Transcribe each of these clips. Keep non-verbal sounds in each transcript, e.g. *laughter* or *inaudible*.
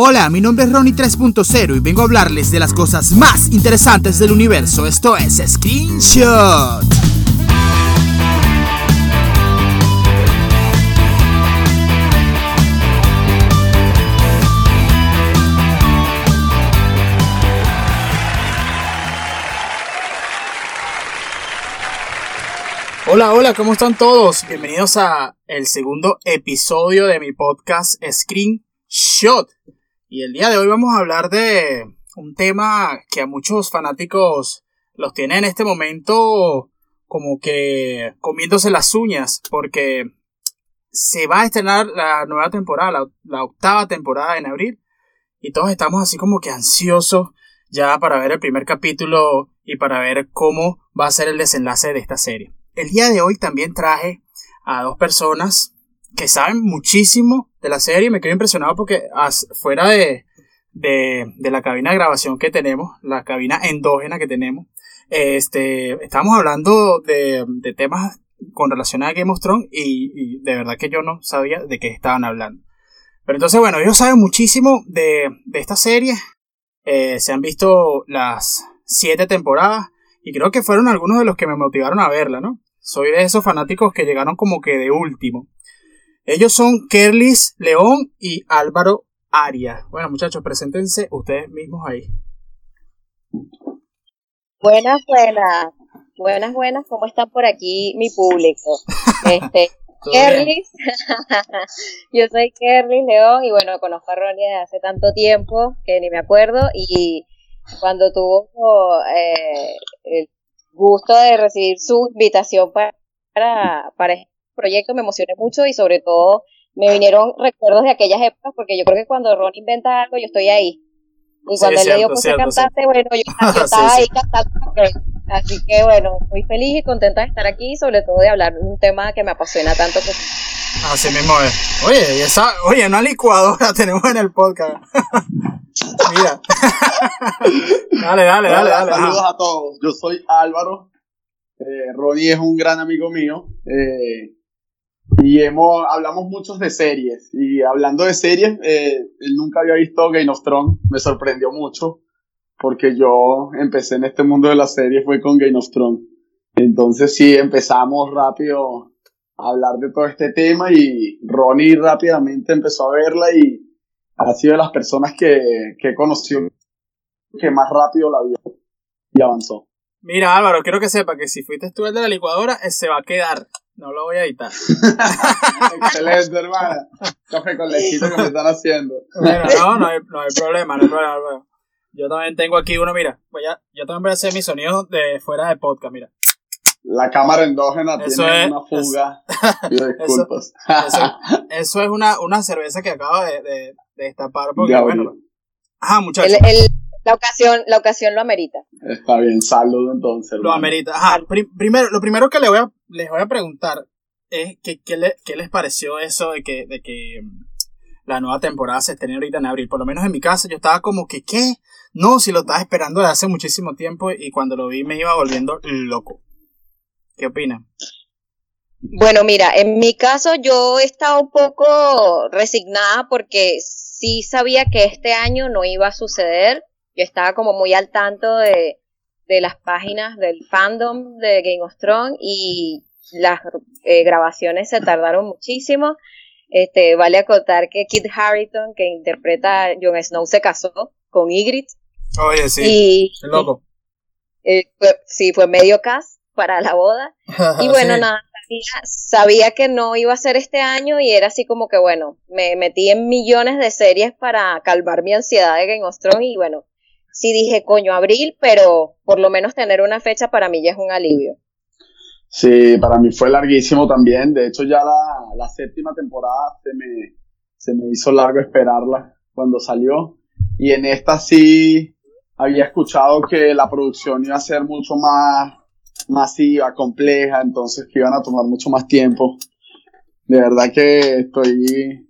Hola, mi nombre es Ronnie 3.0 y vengo a hablarles de las cosas más interesantes del universo. Esto es Screenshot. Hola, hola, ¿cómo están todos? Bienvenidos a el segundo episodio de mi podcast Screenshot. Y el día de hoy vamos a hablar de un tema que a muchos fanáticos los tiene en este momento como que comiéndose las uñas porque se va a estrenar la nueva temporada, la, octava temporada en abril y todos estamos así como que ansiosos ya para ver el primer capítulo y para ver cómo va a ser el desenlace de esta serie. El día de hoy también traje a dos personas que saben muchísimo de la serie. Me quedo impresionado porque fuera de, de, la cabina de grabación que tenemos, la cabina endógena que tenemos, este, estamos hablando de, de temas con relación a Game of Thrones y, de verdad que yo no sabía de qué estaban hablando. Pero entonces, bueno, ellos saben muchísimo de, de esta serie. Eh, se han visto las siete temporadas y creo que fueron algunos de los que me motivaron a verla, ¿no? Soy de esos fanáticos que llegaron como que de último. Ellos son Kerlis León y Álvaro Arias. Bueno, muchachos, preséntense ustedes mismos ahí. Buenas, buenas. Buenas, buenas. ¿Cómo están por aquí mi público? *laughs* Este, Kerlis. *laughs* Yo soy Kerlis León y bueno, conozco a Ronnie desde hace tanto tiempo que ni me acuerdo y cuando tuvo eh, el gusto de recibir su invitación para, para este proyecto me emocioné mucho y sobre todo me vinieron recuerdos de aquellas épocas porque yo creo que cuando Ron inventa algo yo estoy ahí. Y cuando él le dio pues a cantarte, bueno, yo, *laughs* estaba ahí cantando. Así que bueno, muy feliz y contenta de estar aquí, sobre todo de hablar de un tema que me apasiona tanto. Que... Así mismo es. Oye, esa, oye, una licuadora *laughs* tenemos en el podcast. *laughs* Mira. dale, dale, dale, dale. Saludos a todos. Yo soy Álvaro. Eh, Ronnie es un gran amigo mío. Eh, y hemos, hablamos muchos de series. Y hablando de series, eh, nunca había visto Game of Thrones. Me sorprendió mucho. Porque yo empecé en este mundo de las series fue con Game of Thrones. Entonces sí, empezamos rápido a hablar de todo este tema y Ronnie rápidamente empezó a verla y ha sido de las personas que, que he conocido que más rápido la vio y avanzó. Mira Álvaro, quiero que sepa que si fuiste tú el de la licuadora, se va a quedar. No lo voy a editar. *laughs* Excelente, hermana. Café con lechito que me están haciendo. Bueno, no, no hay, no hay problema, no hay problema. Yo también tengo aquí uno, mira. Voy a, yo también voy a hacer mis sonidos de fuera de podcast, mira. La cámara endógena tiene una fuga. *laughs* *laughs* disculpas. Eso, es una, una cerveza que acabo de, de, destapar porque, bueno. Ajá, muchachos. La, ocasión, la ocasión lo amerita. Está bien, salud entonces. Lo amerita. Ajá, primero, lo primero que le voy a les voy a preguntar es que, ¿qué, les pareció eso de que, de que mm, la nueva temporada se estrene ahorita en abril. Por lo menos en mi caso yo estaba como que, ¿qué? No, si lo estaba esperando desde hace muchísimo tiempo y cuando lo vi me iba volviendo loco. ¿Qué opinan? Bueno, mira, en mi caso yo estaba un poco resignada porque sí sabía que este año no iba a suceder. Yo estaba como muy al tanto de, de las páginas del fandom de Game of Thrones y las eh, grabaciones se tardaron muchísimo. Este, vale acotar que Kit Harrington, que interpreta a Jon Snow, se casó con Ygritte. Oye, sí. Y, loco. Eh, sí, fue medio cast para la boda. *laughs* y bueno, nada, sabía, sabía, que no iba a ser este año y era así como que, bueno, me metí en millones de series para calmar mi ansiedad de Game of Thrones y bueno, sí dije, coño, abril, pero por lo menos tener una fecha para mí ya es un alivio. Sí, para mí fue larguísimo también. De hecho, ya la, séptima temporada se me, se me hizo largo esperarla cuando salió. Y en esta sí había escuchado que la producción iba a ser mucho más masiva, compleja, entonces que iban a tomar mucho más tiempo. De verdad que estoy,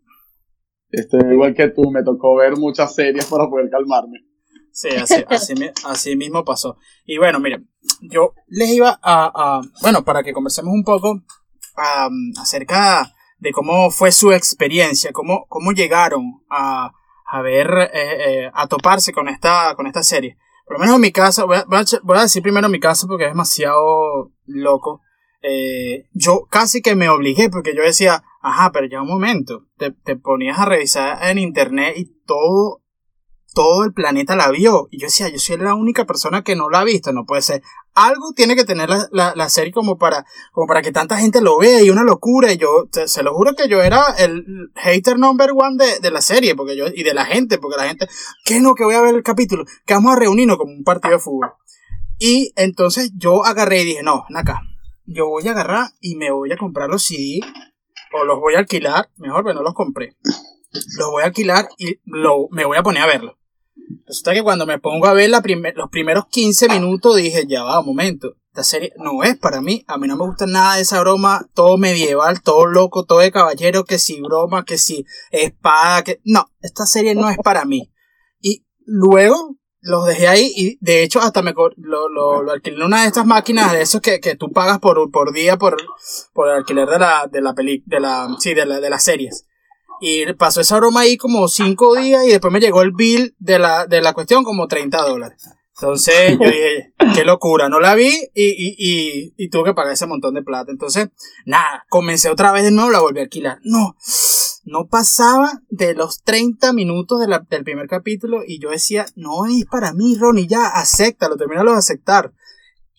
estoy igual que tú, me tocó ver muchas series para poder calmarme. Sí, así, así, mismo pasó. Y bueno, miren, yo les iba a, bueno, para que conversemos un poco acerca de cómo fue su experiencia, cómo, cómo llegaron a, a ver, eh, eh, a toparse con esta, con esta serie. Por lo menos en mi caso, voy a, voy a decir primero mi caso porque es demasiado loco. Eh, yo casi que me obligué porque yo decía, ajá, pero ya un momento, te, te ponías a revisar en internet y todo todo el planeta la vio. Y yo decía, yo soy la única persona que no la ha visto, no puede ser. Algo tiene que tener la, la, serie como para, como para que tanta gente lo vea y una locura. Y yo, se, lo juro que yo era el hater number one de, de, la serie, porque yo, y de la gente, porque la gente, que no, que voy a ver el capítulo, que vamos a reunirnos como un partido de fútbol. Y entonces yo agarré y dije, no, acá, yo voy a agarrar y me voy a comprar los CD, o los voy a alquilar, mejor, pero no los compré. Los voy a alquilar y lo, me voy a poner a verlo. Resulta que cuando me pongo a ver los primeros 15 minutos dije, ya va, un momento, esta serie no es para mí, a mí no me gusta nada de esa broma, todo medieval, todo loco, todo de caballero, que si broma, que si espada, que... No, esta serie no es para mí. Y luego los dejé ahí y de hecho hasta me lo, lo, alquilé una de estas máquinas de esos que, que tú pagas por, por día por, por el alquiler de la, de la peli, de la, sí, de la, de las series. Y pasó esa broma ahí como cinco días y después me llegó el bill de la, de la cuestión como 30 dólares. Entonces yo *laughs* dije, qué locura, no la vi y, y, y, y, tuve que pagar ese montón de plata. Entonces, nada, comencé otra vez de nuevo, la volví a alquilar. No, no pasaba de los 30 minutos de la, del primer capítulo y yo decía, no es para mí, Ronnie, ya, acéptalo, termínalo de aceptar.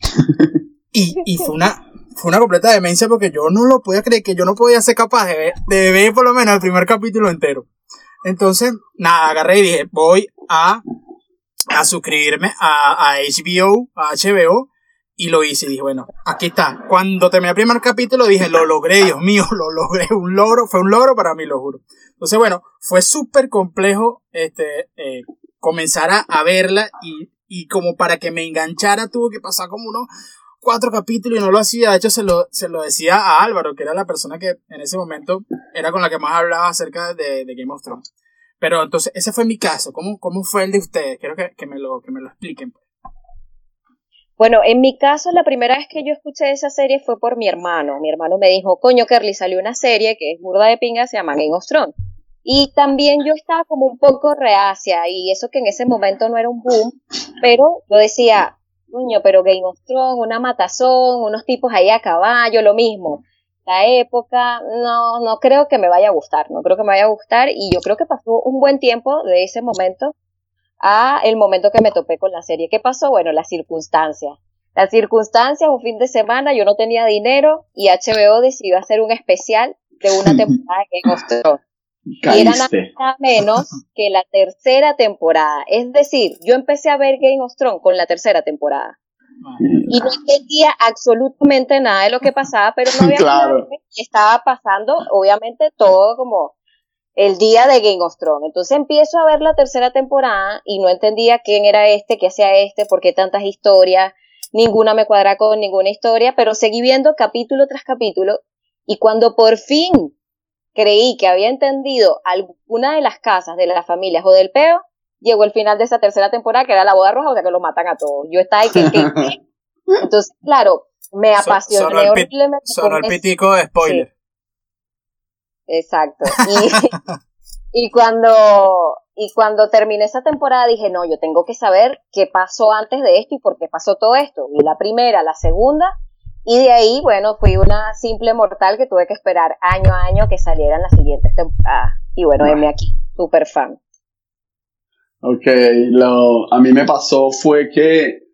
*laughs* Y, y fue una, fue una completa demencia porque yo no lo podía creer que yo no podía ser capaz de ver, de ver por lo menos el primer capítulo entero. Entonces, nada, agarré y dije, voy a, a suscribirme a, a HBO, a HBO, y lo hice y dije, bueno, aquí está. Cuando terminé el primer capítulo dije, lo logré, Dios mío, *laughs* lo logré, un logro, fue un logro para mí, lo juro. Entonces, bueno, fue súper complejo este, eh, comenzar a, verla y, y como para que me enganchara tuvo que pasar como unos cuatro capítulos y no lo hacía. De hecho, se lo, se lo decía a Álvaro, que era la persona que en ese momento era con la que más hablaba acerca de, de Game of Thrones. Pero entonces, ese fue mi caso. ¿Cómo, cómo fue el de ustedes? Quiero que, que, me, lo, que me lo expliquen. Pues. Bueno, en mi caso, la primera vez que yo escuché esa serie fue por mi hermano. Mi hermano me dijo, coño, Kerly, salió una serie que es burda de pinga, se llama Game of Thrones. Y también yo estaba como un poco reacia, y eso que en ese momento no era un boom, pero yo decía, Coño, pero Game of Thrones, una matazón, unos tipos ahí a caballo, lo mismo. La época, no, no creo que me vaya a gustar, no creo que me vaya a gustar y yo creo que pasó un buen tiempo de ese momento a el momento que me topé con la serie. ¿Qué pasó? Bueno, las circunstancias. Las circunstancias, un fin de semana, yo no tenía dinero y HBO decidió hacer un especial de una *laughs* temporada de Game of Thrones. Y era nada menos que la tercera temporada. Es decir, yo empecé a ver Game of Thrones con la tercera temporada. Y no entendía absolutamente nada de lo que pasaba, pero no había claro. estaba pasando, obviamente, todo como el día de Game of Thrones. Entonces empiezo a ver la tercera temporada y no entendía quién era este, qué hacía este, por qué tantas historias, ninguna me cuadra con ninguna historia, pero seguí viendo capítulo tras capítulo y cuando por fin creí que había entendido alguna de las casas de las familias o del peo, llegó el final de esa tercera temporada que era la boda roja, o sea que lo matan a todos. Yo estaba ahí que, *laughs* Entonces, claro, me apasioné horriblemente. Sonó el pitico de spoiler. Exacto. Y, *laughs* y cuando y cuando terminé esa temporada dije, no, yo tengo que saber qué pasó antes de esto y por qué pasó todo esto. Y la primera, la segunda, y de ahí, bueno, fui una simple mortal que tuve que esperar año a año que salieran las siguientes temporadas. Y bueno, heme aquí, súper fan. Ok, lo, a mí me pasó fue que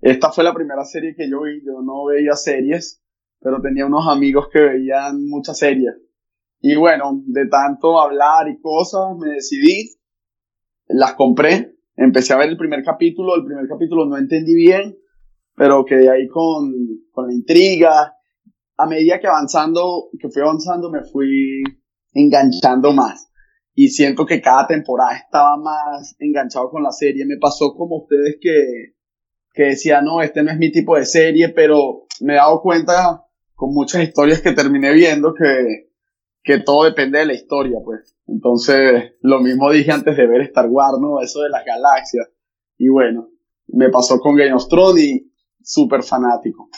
esta fue la primera serie que yo vi. Yo no veía series, pero tenía unos amigos que veían muchas series. Y bueno, de tanto hablar y cosas, me decidí, las compré, empecé a ver el primer capítulo, el primer capítulo no entendí bien, pero quedé ahí con, con la intriga. A medida que avanzando, que fui avanzando, me fui enganchando más. Y siento que cada temporada estaba más enganchado con la serie. Me pasó como ustedes que, que decían, no, este no es mi tipo de serie, pero me he dado cuenta con muchas historias que terminé viendo que, que todo depende de la historia, pues. Entonces, lo mismo dije antes de ver Star Wars, ¿no? Eso de las galaxias. Y bueno, me pasó con Game of Thrones y, súper fanático.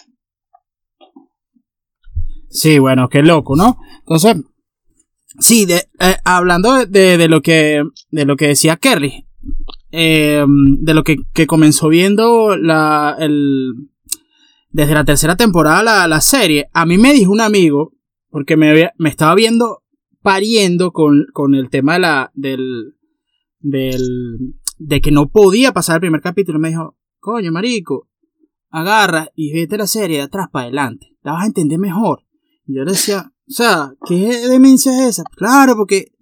Sí, bueno, qué loco, ¿no? Entonces, Sí, de, eh, hablando de, de, lo que, de lo que decía Kerry, eh, de lo que, que, comenzó viendo la, el, desde la tercera temporada la, la, serie, a mí me dijo un amigo, porque me, había, me estaba viendo pariendo con, con el tema de la, del, del, de que no podía pasar el primer capítulo, me dijo, coño, marico, agarra y vete la serie de atrás para adelante, la vas a entender mejor. Y yo le decía, o sea, ¿qué demencia es esa? Claro, porque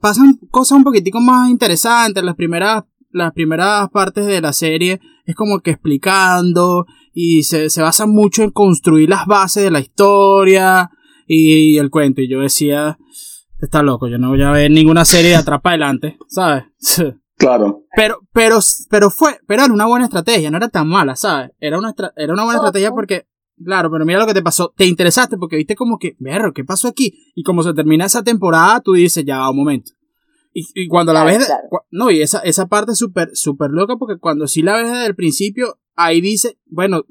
pasan cosas un poquitico más interesantes. Las primeras, las primeras partes de la serie es como que explicando y se, se basa mucho en construir las bases de la historia y, el cuento. Y yo decía, está loco, yo no voy a ver ninguna serie de atrás para adelante, ¿sabes? *laughs* Claro. Pero, pero, pero fue, pero era una buena estrategia, no era tan mala, ¿sabes? Era una, era una buena estrategia porque Claro, pero mira lo que te pasó. Te interesaste porque viste como que, verro, ¿qué pasó aquí? Y como se termina esa temporada, tú dices, ya, un momento. Y, cuando la ves, no, y esa, esa parte es súper, súper loca porque cuando sí la ves desde el principio, ahí dice, bueno,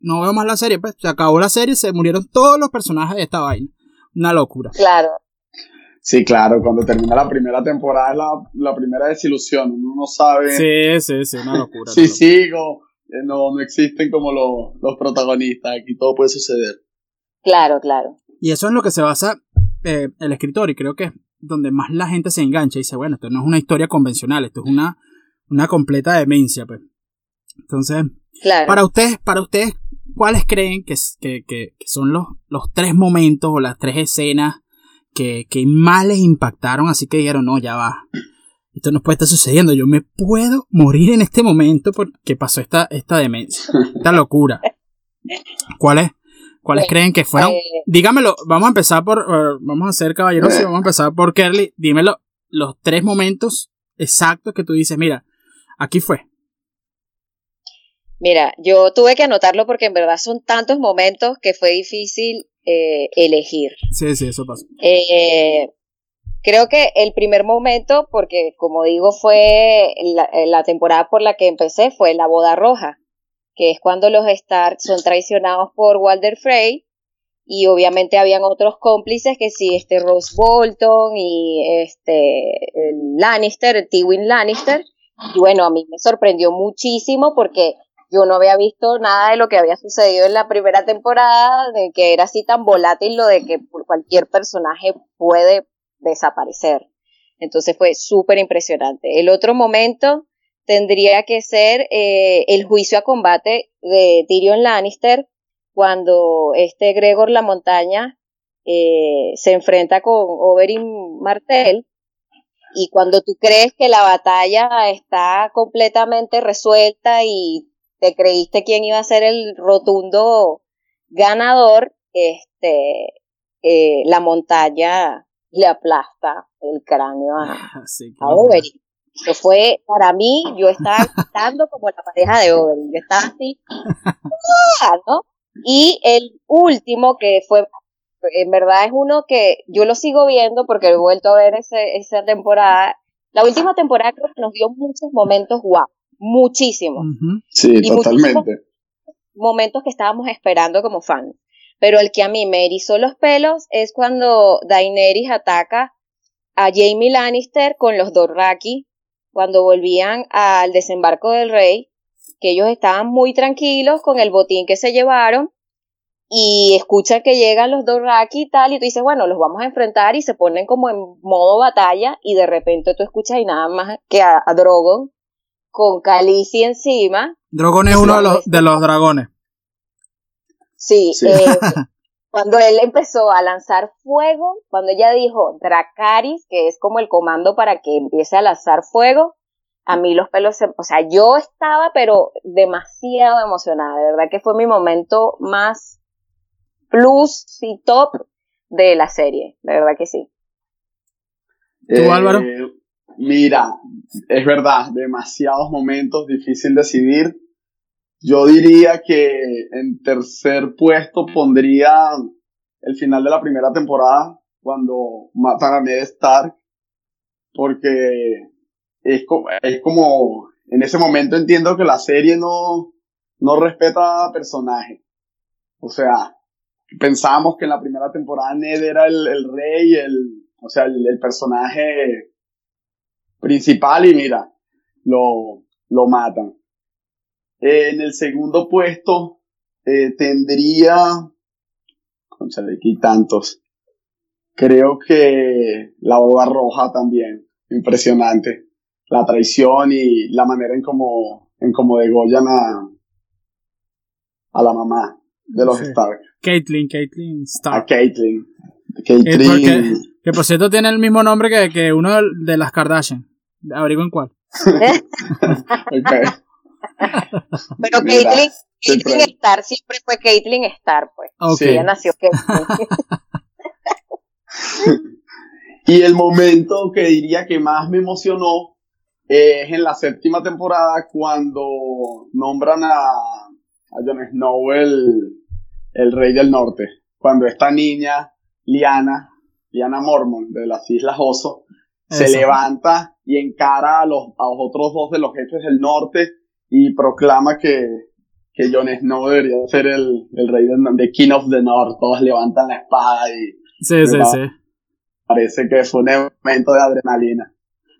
no veo más la serie, pues se acabó la serie, se murieron todos los personajes de esta vaina. Una locura. Claro. Sí, claro, cuando termina la primera temporada es la, la primera desilusión, uno no sabe. Sí, sí, sí, una locura. sí, sigo no, no existen como los, los protagonistas, aquí todo puede suceder. Claro, claro. Y eso es lo que se basa eh, el escritor y creo que es donde más la gente se engancha y dice, bueno, esto no es una historia convencional, esto es una, una completa demencia, pues. Entonces, para ustedes, para ustedes, ¿cuáles creen que, que, que, son los, los tres momentos o las tres escenas que, que más les impactaron? Así que dijeron, no, ya va, esto no puede estar sucediendo, yo me puedo morir en este momento porque pasó esta, esta demencia, esta locura. ¿Cuáles? ¿Cuáles creen que fueron? Eh, Dígamelo, vamos a empezar por, eh, vamos a hacer caballeros y vamos a empezar por Kerly. Dímelo, los tres momentos exactos que tú dices, mira, aquí fue. Mira, yo tuve que anotarlo porque en verdad son tantos momentos que fue difícil eh, elegir. Sí, sí, eso pasó. Eh, Creo que el primer momento, porque como digo, fue la, temporada por la que empecé, fue la boda roja, que es cuando los Stark son traicionados por Walter Frey y obviamente habían otros cómplices que sí, este Rose Bolton y este Lannister, el Tywin Lannister. Y bueno, a mí me sorprendió muchísimo porque yo no había visto nada de lo que había sucedido en la primera temporada, de que era así tan volátil lo de que cualquier personaje puede desaparecer. Entonces fue súper impresionante. El otro momento tendría que ser eh, el juicio a combate de Tyrion Lannister cuando este Gregor la montaña eh, se enfrenta con Oberyn Martell y cuando tú crees que la batalla está completamente resuelta y te creíste quién iba a ser el rotundo ganador, este, eh, la montaña le aplasta el cráneo a, ah, Oberyn. Eso fue, para mí, yo estaba *laughs* gritando como la pareja de Oberyn. Yo estaba así, ¡ah! ¿no? Y el último, que fue, en verdad es uno que yo lo sigo viendo porque he vuelto a ver ese, esa temporada. La última temporada creo que nos dio muchos momentos guau, muchísimos. Sí, totalmente. Momentos que estábamos esperando como fans. Pero el que a mí me erizó los pelos es cuando Daenerys ataca a Jaime Lannister con los Dorraki cuando volvían al desembarco del rey, que ellos estaban muy tranquilos con el botín que se llevaron y escucha que llegan los Dorraki y tal, y tú dices, bueno, los vamos a enfrentar y se ponen como en modo batalla y de repente tú escuchas y nada más que a, Drogon con Khaleesi encima. Drogon es uno de los, de los dragones. Sí, Eh, *laughs* cuando él empezó a lanzar fuego, cuando ella dijo Dracaris, que es como el comando para que empiece a lanzar fuego, a mí los pelos se, o sea, yo estaba pero demasiado emocionada, de verdad que fue mi momento más plus y top de la serie, de verdad que sí. ¿Tú, Álvaro? Eh, mira, es verdad, demasiados momentos, difícil decidir. Yo diría que en tercer puesto pondría el final de la primera temporada, cuando matan a Ned Stark, porque es como, es como, en ese momento entiendo que la serie no, no respeta personaje. O sea, pensábamos que en la primera temporada Ned era el, el rey, el, o sea, el, personaje principal y mira, lo, lo matan. en el segundo puesto eh, tendría, concha de aquí tantos, creo que la boda roja también, impresionante, la traición y la manera en cómo en cómo degollan a, a la mamá de los Stark. Caitlyn, Caitlyn Stark. A Caitlyn. Caitlyn. Que, por cierto tiene el mismo nombre que, que uno de las Kardashian. En cuál. okay. *laughs* Pero Caitlyn, Caitlyn Stark siempre fue Caitlyn Stark, pues. Okay. Ella nació *laughs* y el momento que diría que más me emocionó es en la séptima temporada cuando nombran a, a Jon Snow el, el rey del norte. Cuando esta niña, Liana, Liana Mormon, de las Islas Oso, se levanta y encara a los, a los otros dos de los jefes del norte y proclama que, que Jon Snow debería ser el, el rey de, King of the North. Todos levantan la espada y... Sí, sí, sí. Parece que fue un evento de adrenalina.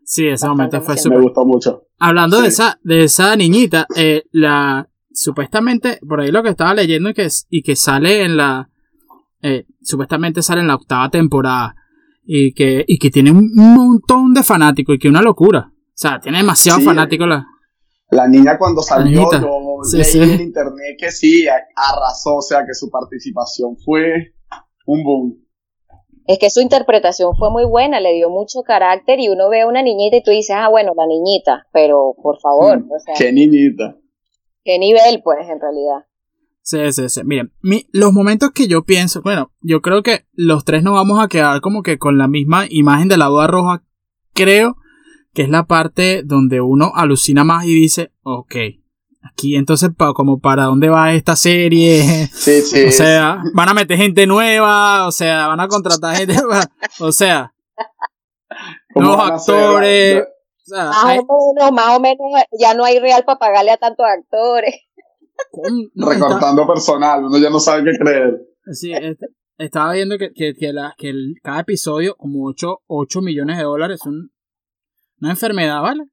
Sí, ese momento fue súper. Me gustó mucho. Hablando de esa, de esa niñita, eh, la, supuestamente, por ahí lo que estaba leyendo y que, y que sale en la, eh, supuestamente sale en la octava temporada y que, y que tiene un montón de fanáticos y que una locura. O sea, tiene demasiados fanáticos la, la niña cuando salió, yo leí en internet que sí, arrasó, o sea, que su participación fue un boom es que su interpretación fue muy buena, le dio mucho carácter y uno ve a una niñita y tú dices, ah, bueno, la niñita, pero por favor. Mm, ¿Qué niñita? ¿Qué nivel, pues, en realidad? Sí, sí, sí. Miren, los momentos que yo pienso, bueno, yo creo que los tres nos vamos a quedar como que con la misma imagen de la boda roja. Creo que es la parte donde uno alucina más y dice, ok, aquí entonces como para dónde va esta serie. Sí, sí, *laughs* o sea van a meter gente nueva o sea van a contratar gente nueva. O sea nuevos actores. Más o menos más o menos ya no hay real para pagarle a tantos actores recortando personal uno ya no sabe qué creer sí este, estaba viendo que, que, que, la, que el, cada episodio como 8, 8 millones de dólares es una enfermedad vale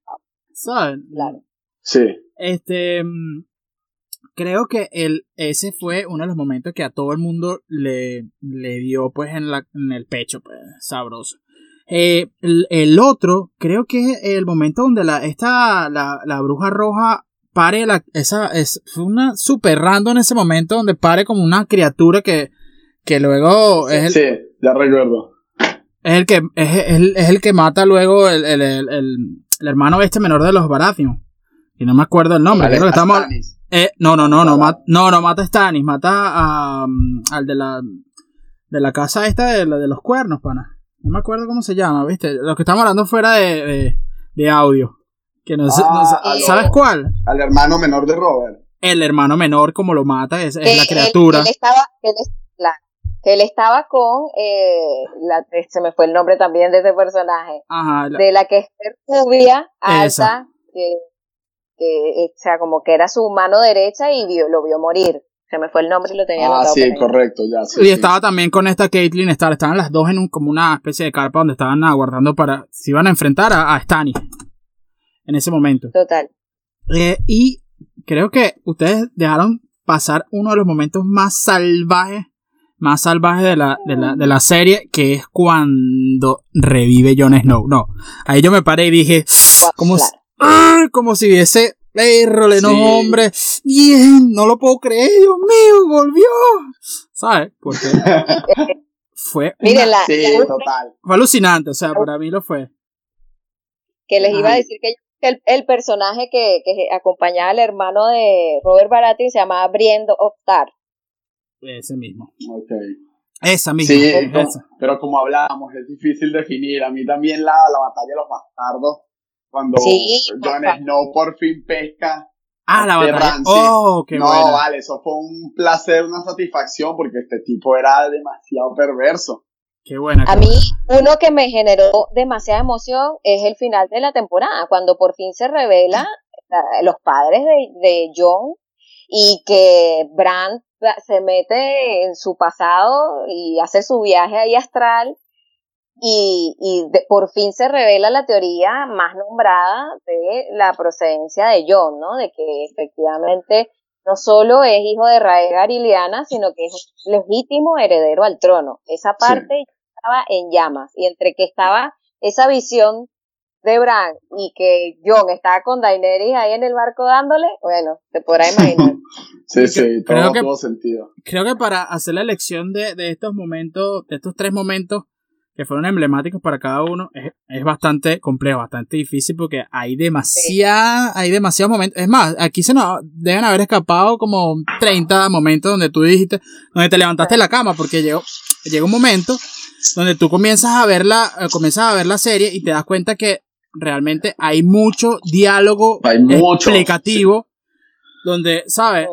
¿saben? claro sí este, mm, creo que el, ese fue uno de los momentos que a todo el mundo le, le dio pues en, la, en el pecho, pues, sabroso. Eh, el, otro, creo que es el momento donde la, esta, la, la bruja roja pare la, esa, es, fue una super random en ese momento donde pare como una criatura que, que luego es el, Sí, ya recuerdo. Es el que, es, es el que mata luego el, el, el, el, hermano este menor de los Baratheon. Y no me acuerdo el nombre. Creo que estamos. Eh, no, no, no, no, no, no, mata a Stanis, mata a, mm, al de la, de la casa esta de, de los cuernos, pana. No me acuerdo cómo se llama, ¿viste? Los que estamos hablando fuera de, de, audio. Que no, ah, ¿Sabes cuál? Al hermano menor de Robert. El hermano menor, como lo mata, es, la criatura. Él, estaba, él, que él estaba con, eh, la, se me fue el nombre también de ese personaje. Ajá, de la que es rubia, alta, que que, eh, o sea, como que era su mano derecha y vio, lo vio morir. Se me fue el nombre y lo tenía Ah, sí, correcto, ya. y estaba también con esta Caitlyn Star, estaban las dos en un, como una especie de carpa donde estaban aguardando para, se iban a enfrentar a, a en ese momento. Total. Eh, y creo que ustedes dejaron pasar uno de los momentos más salvajes, más salvajes de la, de la, de la serie, que es cuando revive Jon Snow. No, ahí yo me paré y dije, ¿cómo, como si viese Errole, no, hombre. Bien, no lo puedo creer, Dios mío, volvió. ¿Sabes? Porque *laughs* fue. total. Fue alucinante, o sea, para mí lo fue. Que les iba a decir que el, el personaje que, que, acompañaba al hermano de Robert Baratheon se llamaba Briendo Octar. Ese mismo. Ok. Esa misma. Sí, pero como hablábamos, es difícil definir. A mí también la, la batalla de los bastardos cuando Jon Snow por fin pesca. Ah, la batalla. Oh, qué No, vale, eso fue un placer, una satisfacción, porque este tipo era demasiado perverso. Qué buena. A mí, uno que me generó demasiada emoción es el final de la temporada, cuando por fin se revela *clears throat* los padres de, de John y que Bran se mete en su pasado y hace su viaje ahí astral y, y por fin se revela la teoría más nombrada de la procedencia de John, ¿no? De que efectivamente no solo es hijo de Raegar y Liana, sino que es legítimo heredero al trono. Esa parte estaba en llamas y entre que estaba esa visión de Bran y que John estaba con Daenerys ahí en el barco dándole, bueno, te podrás imaginar. *laughs* sí, sí, todo, creo sentido. Creo que para hacer la elección de, de estos momentos, de estos tres momentos, que fueron emblemáticos para cada uno, es, bastante complejo, bastante difícil porque hay demasiada, hay demasiados momentos. Es más, aquí se nos deben haber escapado como 30 momentos donde tú dijiste, donde te levantaste de la cama, porque llegó, llega un momento donde tú comienzas a ver la, eh, comienzas a ver la serie y te das cuenta que realmente hay mucho diálogo explicativo donde, ¿sabes?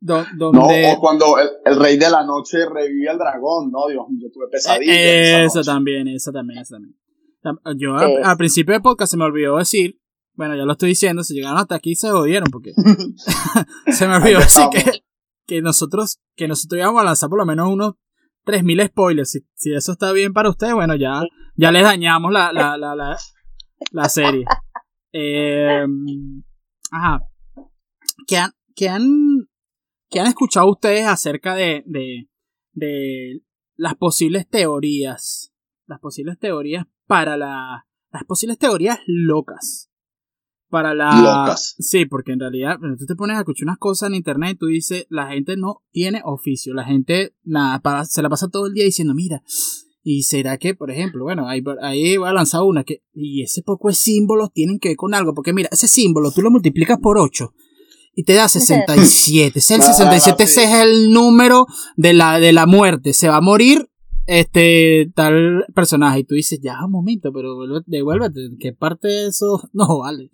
No, o cuando el, rey de la noche revive al dragón, ¿no? Dios, yo tuve pesadillas. Eh, eso también, eso también, eso también. Yo al, principio del podcast se me olvidó decir, bueno, ya lo estoy diciendo, si llegaron hasta aquí se jodieron porque *laughs* *laughs* se me olvidó decir que, que nosotros, que nosotros íbamos a lanzar por lo menos unos 3000 spoilers. Si, si eso está bien para ustedes, bueno, ya, ya les dañamos la, la, la, la, la serie. Eh, ajá. ¿Qué han, qué han ¿Qué han escuchado ustedes acerca de, de, de las posibles teorías? Las posibles teorías para la... Las posibles teorías locas. Para la... Locas. Sí, porque en realidad, tú te pones a escuchar unas cosas en internet y tú dices, la gente no tiene oficio. La gente, nada, para, se la pasa todo el día diciendo, mira, y será que, por ejemplo, bueno, ahí, ahí voy a lanzar una que, y ese poco de símbolos tienen que ver con algo, porque mira, ese símbolo tú lo multiplicas por 8 y te da *laughs* 67. Ese, el 67 ese es el número de la, de la muerte. Se va a morir este tal personaje. Y tú dices, ya, un momento, pero devuélvete. ¿Qué parte de eso? *laughs* No, vale.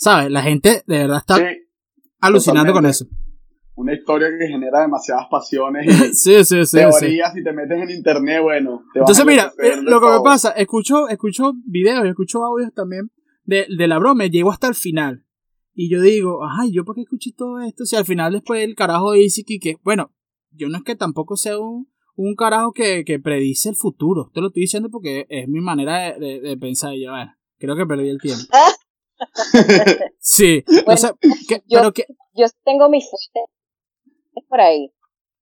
¿Sabes? La gente de verdad está alucinando con eso. Una historia que genera demasiadas pasiones y *laughs* sí, sí, sí, teorías. Si te metes en internet, bueno. Entonces, mira, eh, lo que me pasa, escucho, escucho videos y escucho audios también de, de la broma. Llego hasta el final y yo digo, ay, ¿yo por qué escuché todo esto? Si al final después el carajo dice que, bueno, yo no es que tampoco sea un, un carajo que, que, predice el futuro. Te lo estoy diciendo porque es mi manera de, de, pensar. Y yo, bueno, creo que perdí el tiempo. *laughs* *laughs* sí, o sea, yo, pero que, yo tengo mi fuente es por ahí.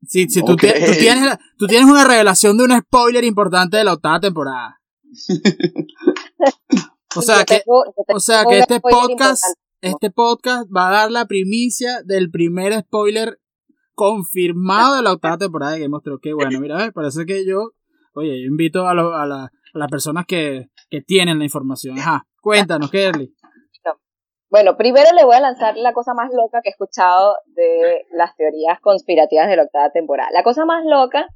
Sí, sí, tú, tú, tienes, tú tienes una revelación de un spoiler importante de la octava temporada. *laughs* o sea, que, o sea que este podcast este podcast va a dar la primicia del primer spoiler confirmado de la octava temporada de Game of Thrones. Qué bueno, mira, parece que yo, oye, yo invito a, a, las personas que, que, tienen la información. Ajá, cuéntanos, Kerly. Bueno, primero le voy a lanzar la cosa más loca que he escuchado de las teorías conspirativas de la octava temporada. La cosa más loca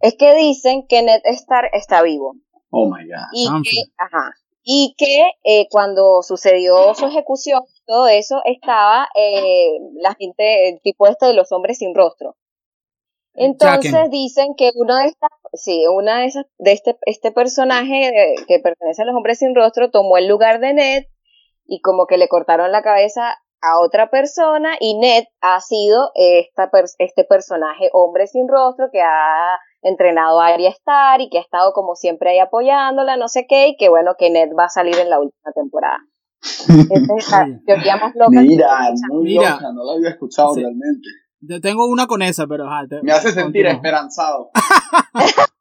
es que dicen que Ned Stark está vivo. Oh my god. Y que, ajá, y que eh, cuando sucedió su ejecución, todo eso estaba eh, la gente, el tipo este de los hombres sin rostro. Entonces dicen que uno de estas, sí, una de esas, de este, este personaje eh, que pertenece a los hombres sin rostro tomó el lugar de Ned y como que le cortaron la cabeza a otra persona y Ned ha sido esta, este personaje hombre sin rostro que ha entrenado a Arya Star y que ha estado como siempre ahí apoyándola, no sé qué, y que bueno, que Ned va a salir en la última temporada. Esa es *laughs* teoría más loca. Mira, muy loca, no la había escuchado realmente. Yo tengo una con esa, pero... Me hace sentir esperanzado. *laughs*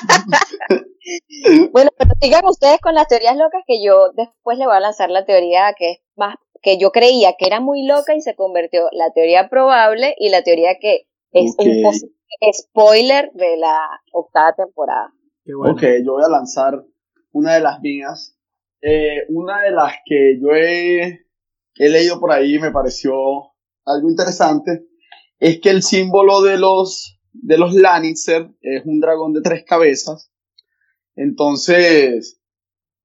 *laughs* bueno, pero sigan ustedes con las teorías locas que yo después le voy a lanzar la teoría que es más que yo creía que era muy loca y se convirtió la teoría probable y la teoría que es un spoiler de la octava temporada. Ok, yo voy a lanzar una de las mías. Eh, una de las que yo he, he leído por ahí y me pareció algo interesante es que el símbolo de los de los Lannister es un dragón de tres cabezas. Entonces,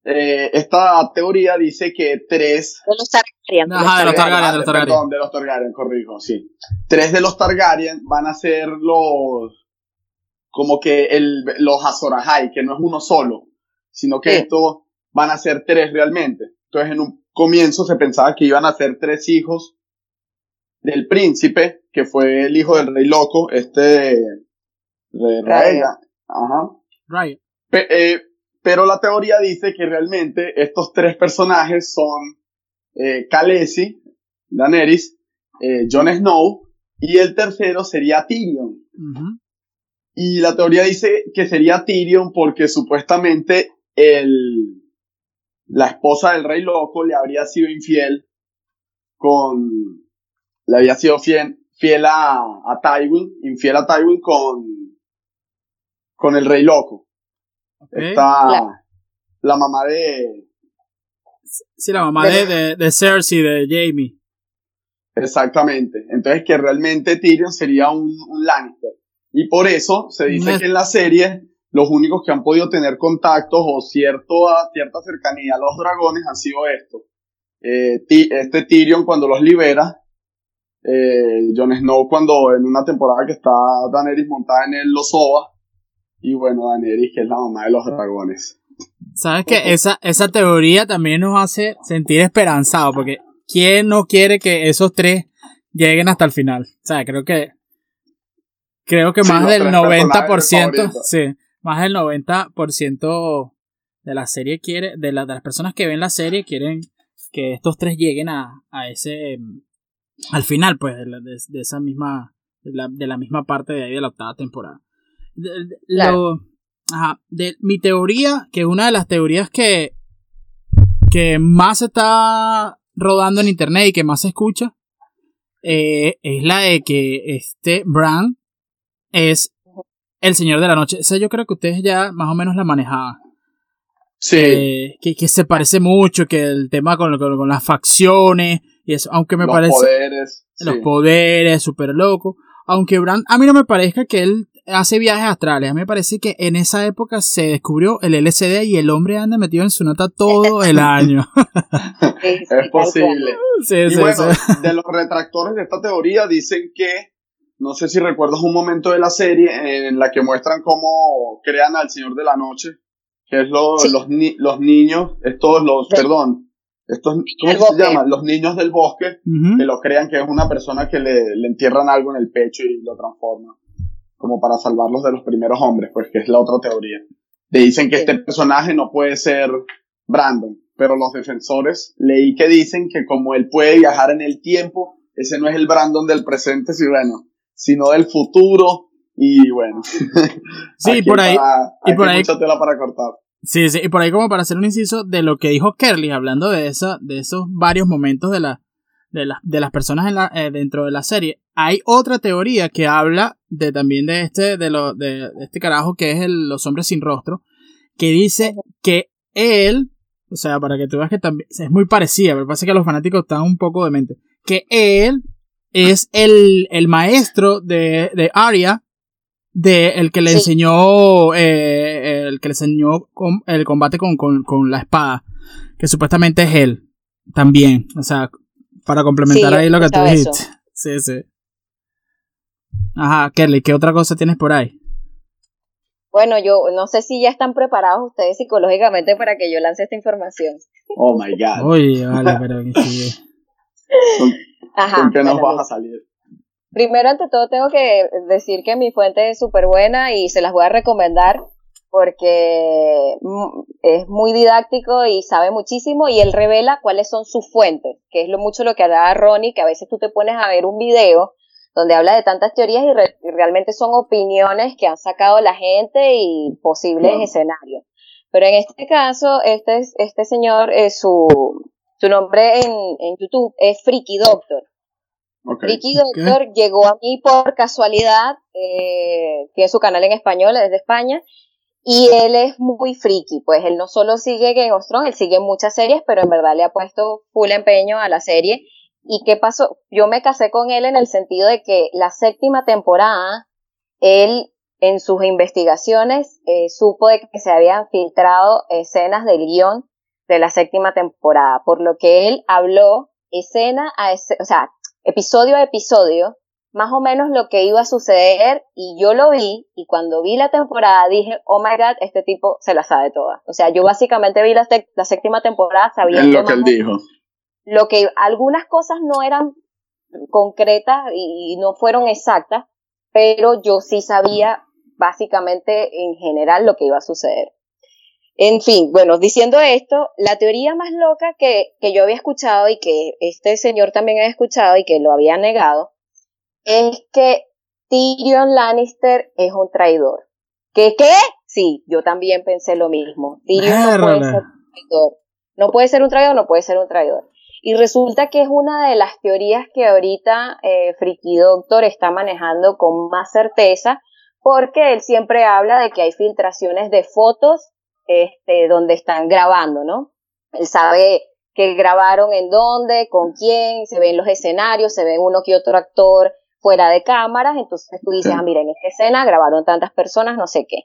eh, esta teoría dice que tres... De los Targaryen. Ajá, de los Targaryen, de los Targaryen. Perdón, de los Targaryen, corrijo, sí. Tres de los Targaryen van a ser los... Como que el, los Azor Ahai, que no es uno solo, sino que estos van a ser tres realmente. Entonces, en un comienzo se pensaba que iban a ser tres hijos del príncipe, que fue el hijo del rey loco, este... Rey Ajá. Right. eh, pero la teoría dice que realmente estos tres personajes son eh, Khaleesi, Daenerys, eh, Jon Snow y el tercero sería Tyrion. Y la teoría dice que sería Tyrion porque supuestamente el, la esposa del rey loco le habría sido infiel con, le había sido fiel, fiel a, a Tywin, infiel a Tywin con, con el rey loco. Está la, mamá de... Sí, la mamá de, de, de Cersei, de Jamie. Exactamente. Entonces que realmente Tyrion sería un, Lannister. Y por eso se dice que en la serie los únicos que han podido tener contactos o cierto, cierta cercanía a los dragones han sido estos. Eh, este Tyrion cuando los libera, eh, Jon Snow cuando en una temporada que está Daenerys montada en el Losova, y bueno, Daenerys que es la mamá de los dragones. Sabes que esa, esa teoría también nos hace sentir esperanzados, porque ¿quién no quiere que esos tres lleguen hasta el final? O sea, creo que creo que más del 90%, sí, más del 90% de la serie quiere, de, de, las personas que ven la serie quieren que estos tres lleguen a, a ese, al final, pues, de, esa misma, de la, misma parte de ahí de la octava temporada. Lo, ajá, de, mi teoría, que es una de las teorías que, que más está rodando en internet y que más se escucha eh, es la de que este Bran es el Señor de la Noche. Esa yo creo que ustedes ya más o menos la manejaban. Sí. Eh, que, que, se parece mucho, que el tema con, con, las facciones y eso, aunque me parece... Los poderes. Los poderes, súper loco. Aunque Bran, a mí no me parezca que él hace viajes astrales. A mí me parece que en esa época se descubrió el LCD y el hombre anda metido en su nota todo el *laughs* año. *laughs* es posible. y bueno, de los retractores de esta teoría dicen que, no sé si recuerdas un momento de la serie en la que muestran cómo crean al Señor de la Noche, que es los, los niños, estos, los, perdón, estos, ¿cómo se llama? Los niños del bosque, que lo crean que es una persona que le, le entierran algo en el pecho y lo transforma como para salvarlos de los primeros hombres, pues que es la otra teoría. Le dicen que este personaje no puede ser Brandon, pero los defensores leí que dicen que como él puede viajar en el tiempo, ese no es el Brandon del presente, sino del futuro y bueno. *laughs* Sí, por ahí. y por ahí. Mucha tela para cortar. Sí, sí, y por ahí como para hacer un inciso de lo que dijo Kerly, hablando de esa, de esos varios momentos de la, de, de las personas en la, eh, dentro de la serie. Hay otra teoría que habla de también de este, de, lo, de, este carajo que es el, los hombres sin rostro, que dice que él, o sea, para que tú veas que también es muy parecida, pero parece que los fanáticos están un poco de mente, que él es el, el maestro de, de Arya, de el que le enseñó, eh, el que le enseñó el combate con, con, con la espada, que supuestamente es él, también, o sea, para complementar ahí lo que tú dijiste. Sí, sí. Ajá, Kelly, ¿qué otra cosa tienes por ahí? Bueno, yo no sé si ya están preparados ustedes psicológicamente para que yo lance esta información. Oh my God. Oye, vale, pero Ajá, ¿Con qué nos vas a salir? Primero, ante todo, tengo que decir que mi fuente es súper buena y se las voy a recomendar porque mm, es muy didáctico y sabe muchísimo y él revela cuáles son sus fuentes, que es lo mucho lo que hará Ronnie, que a veces tú te pones a ver un video donde habla de tantas teorías y, realmente son opiniones que han sacado la gente y posibles escenarios. Pero en este caso, este, este señor, eh, su, su nombre en, en YouTube es Freaky Doctor. Freaky Doctor llegó a mí por casualidad, eh, tiene su canal en español, desde España, y él es muy friki, pues él no solo sigue Game of Thrones, él sigue muchas series, pero en verdad le ha puesto full empeño a la serie. ¿Y qué pasó? Yo me casé con él en el sentido de que la séptima temporada, él en sus investigaciones eh, supo de que se habían filtrado escenas del guion de la séptima temporada, por lo que él habló escena a o sea, episodio a episodio más o menos lo que iba a suceder y yo lo vi y cuando vi la temporada dije, oh my god, este tipo se la sabe toda. O sea, yo básicamente vi la, la séptima temporada sabiendo lo que él dijo. Lo que algunas cosas no eran concretas y no fueron exactas, pero yo sí sabía básicamente en general lo que iba a suceder. En fin, bueno, diciendo esto, la teoría más loca que, que yo había escuchado y que este señor también había escuchado y que lo había negado, es que Tyrion Lannister es un traidor. ¿Qué qué? Sí, yo también pensé lo mismo. Tyrion no puede ser un traidor. No puede ser un traidor, no puede ser un traidor. Y resulta que es una de las teorías que ahorita eh, Friki Doctor está manejando con más certeza, porque él siempre habla de que hay filtraciones de fotos este, donde están grabando, ¿no? Él sabe que grabaron en dónde, con quién, se ven los escenarios, se ven uno que otro actor fuera de cámaras, entonces tú dices, *clears throat* ah, mira, en esta escena grabaron tantas personas, no sé qué.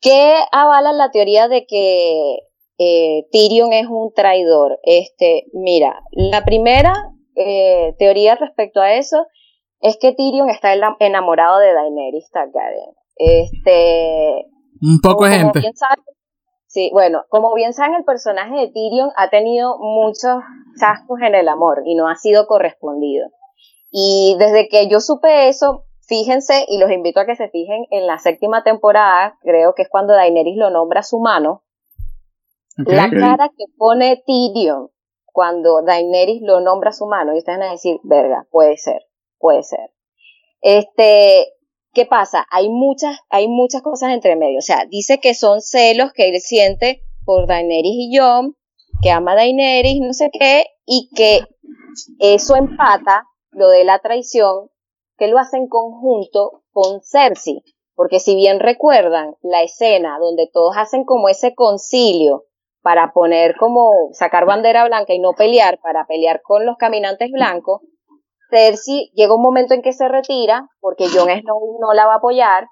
¿Qué avala la teoría de que eh, Tyrion es un traidor? Este, mira, la primera eh, teoría respecto a eso es que Tyrion está enamorado de Daenerys Targaryen. Este, un poco de gente. sí, bueno, como bien saben, el personaje de Tyrion ha tenido muchos chascos en el amor y no ha sido correspondido. Y desde que yo supe eso, fíjense, y los invito a que se fijen en la séptima temporada, creo que es cuando Daenerys lo nombra su mano, la cara que pone Tyrion cuando Daenerys lo nombra su mano, y ustedes van a decir, verga, puede ser, puede ser. Este, ¿Qué pasa? Hay muchas, hay muchas cosas entre medio. O sea, dice que son celos que él siente por Daenerys y Jon, que ama a Daenerys, no sé qué, y que eso empata lo de la traición, que lo hace en conjunto con Cersei. Porque si bien recuerdan la escena donde todos hacen como ese concilio para poner como sacar bandera blanca y no pelear, para pelear con los caminantes blancos, Cersei llega un momento en que se retira porque Jon *laughs* Snow no la va a apoyar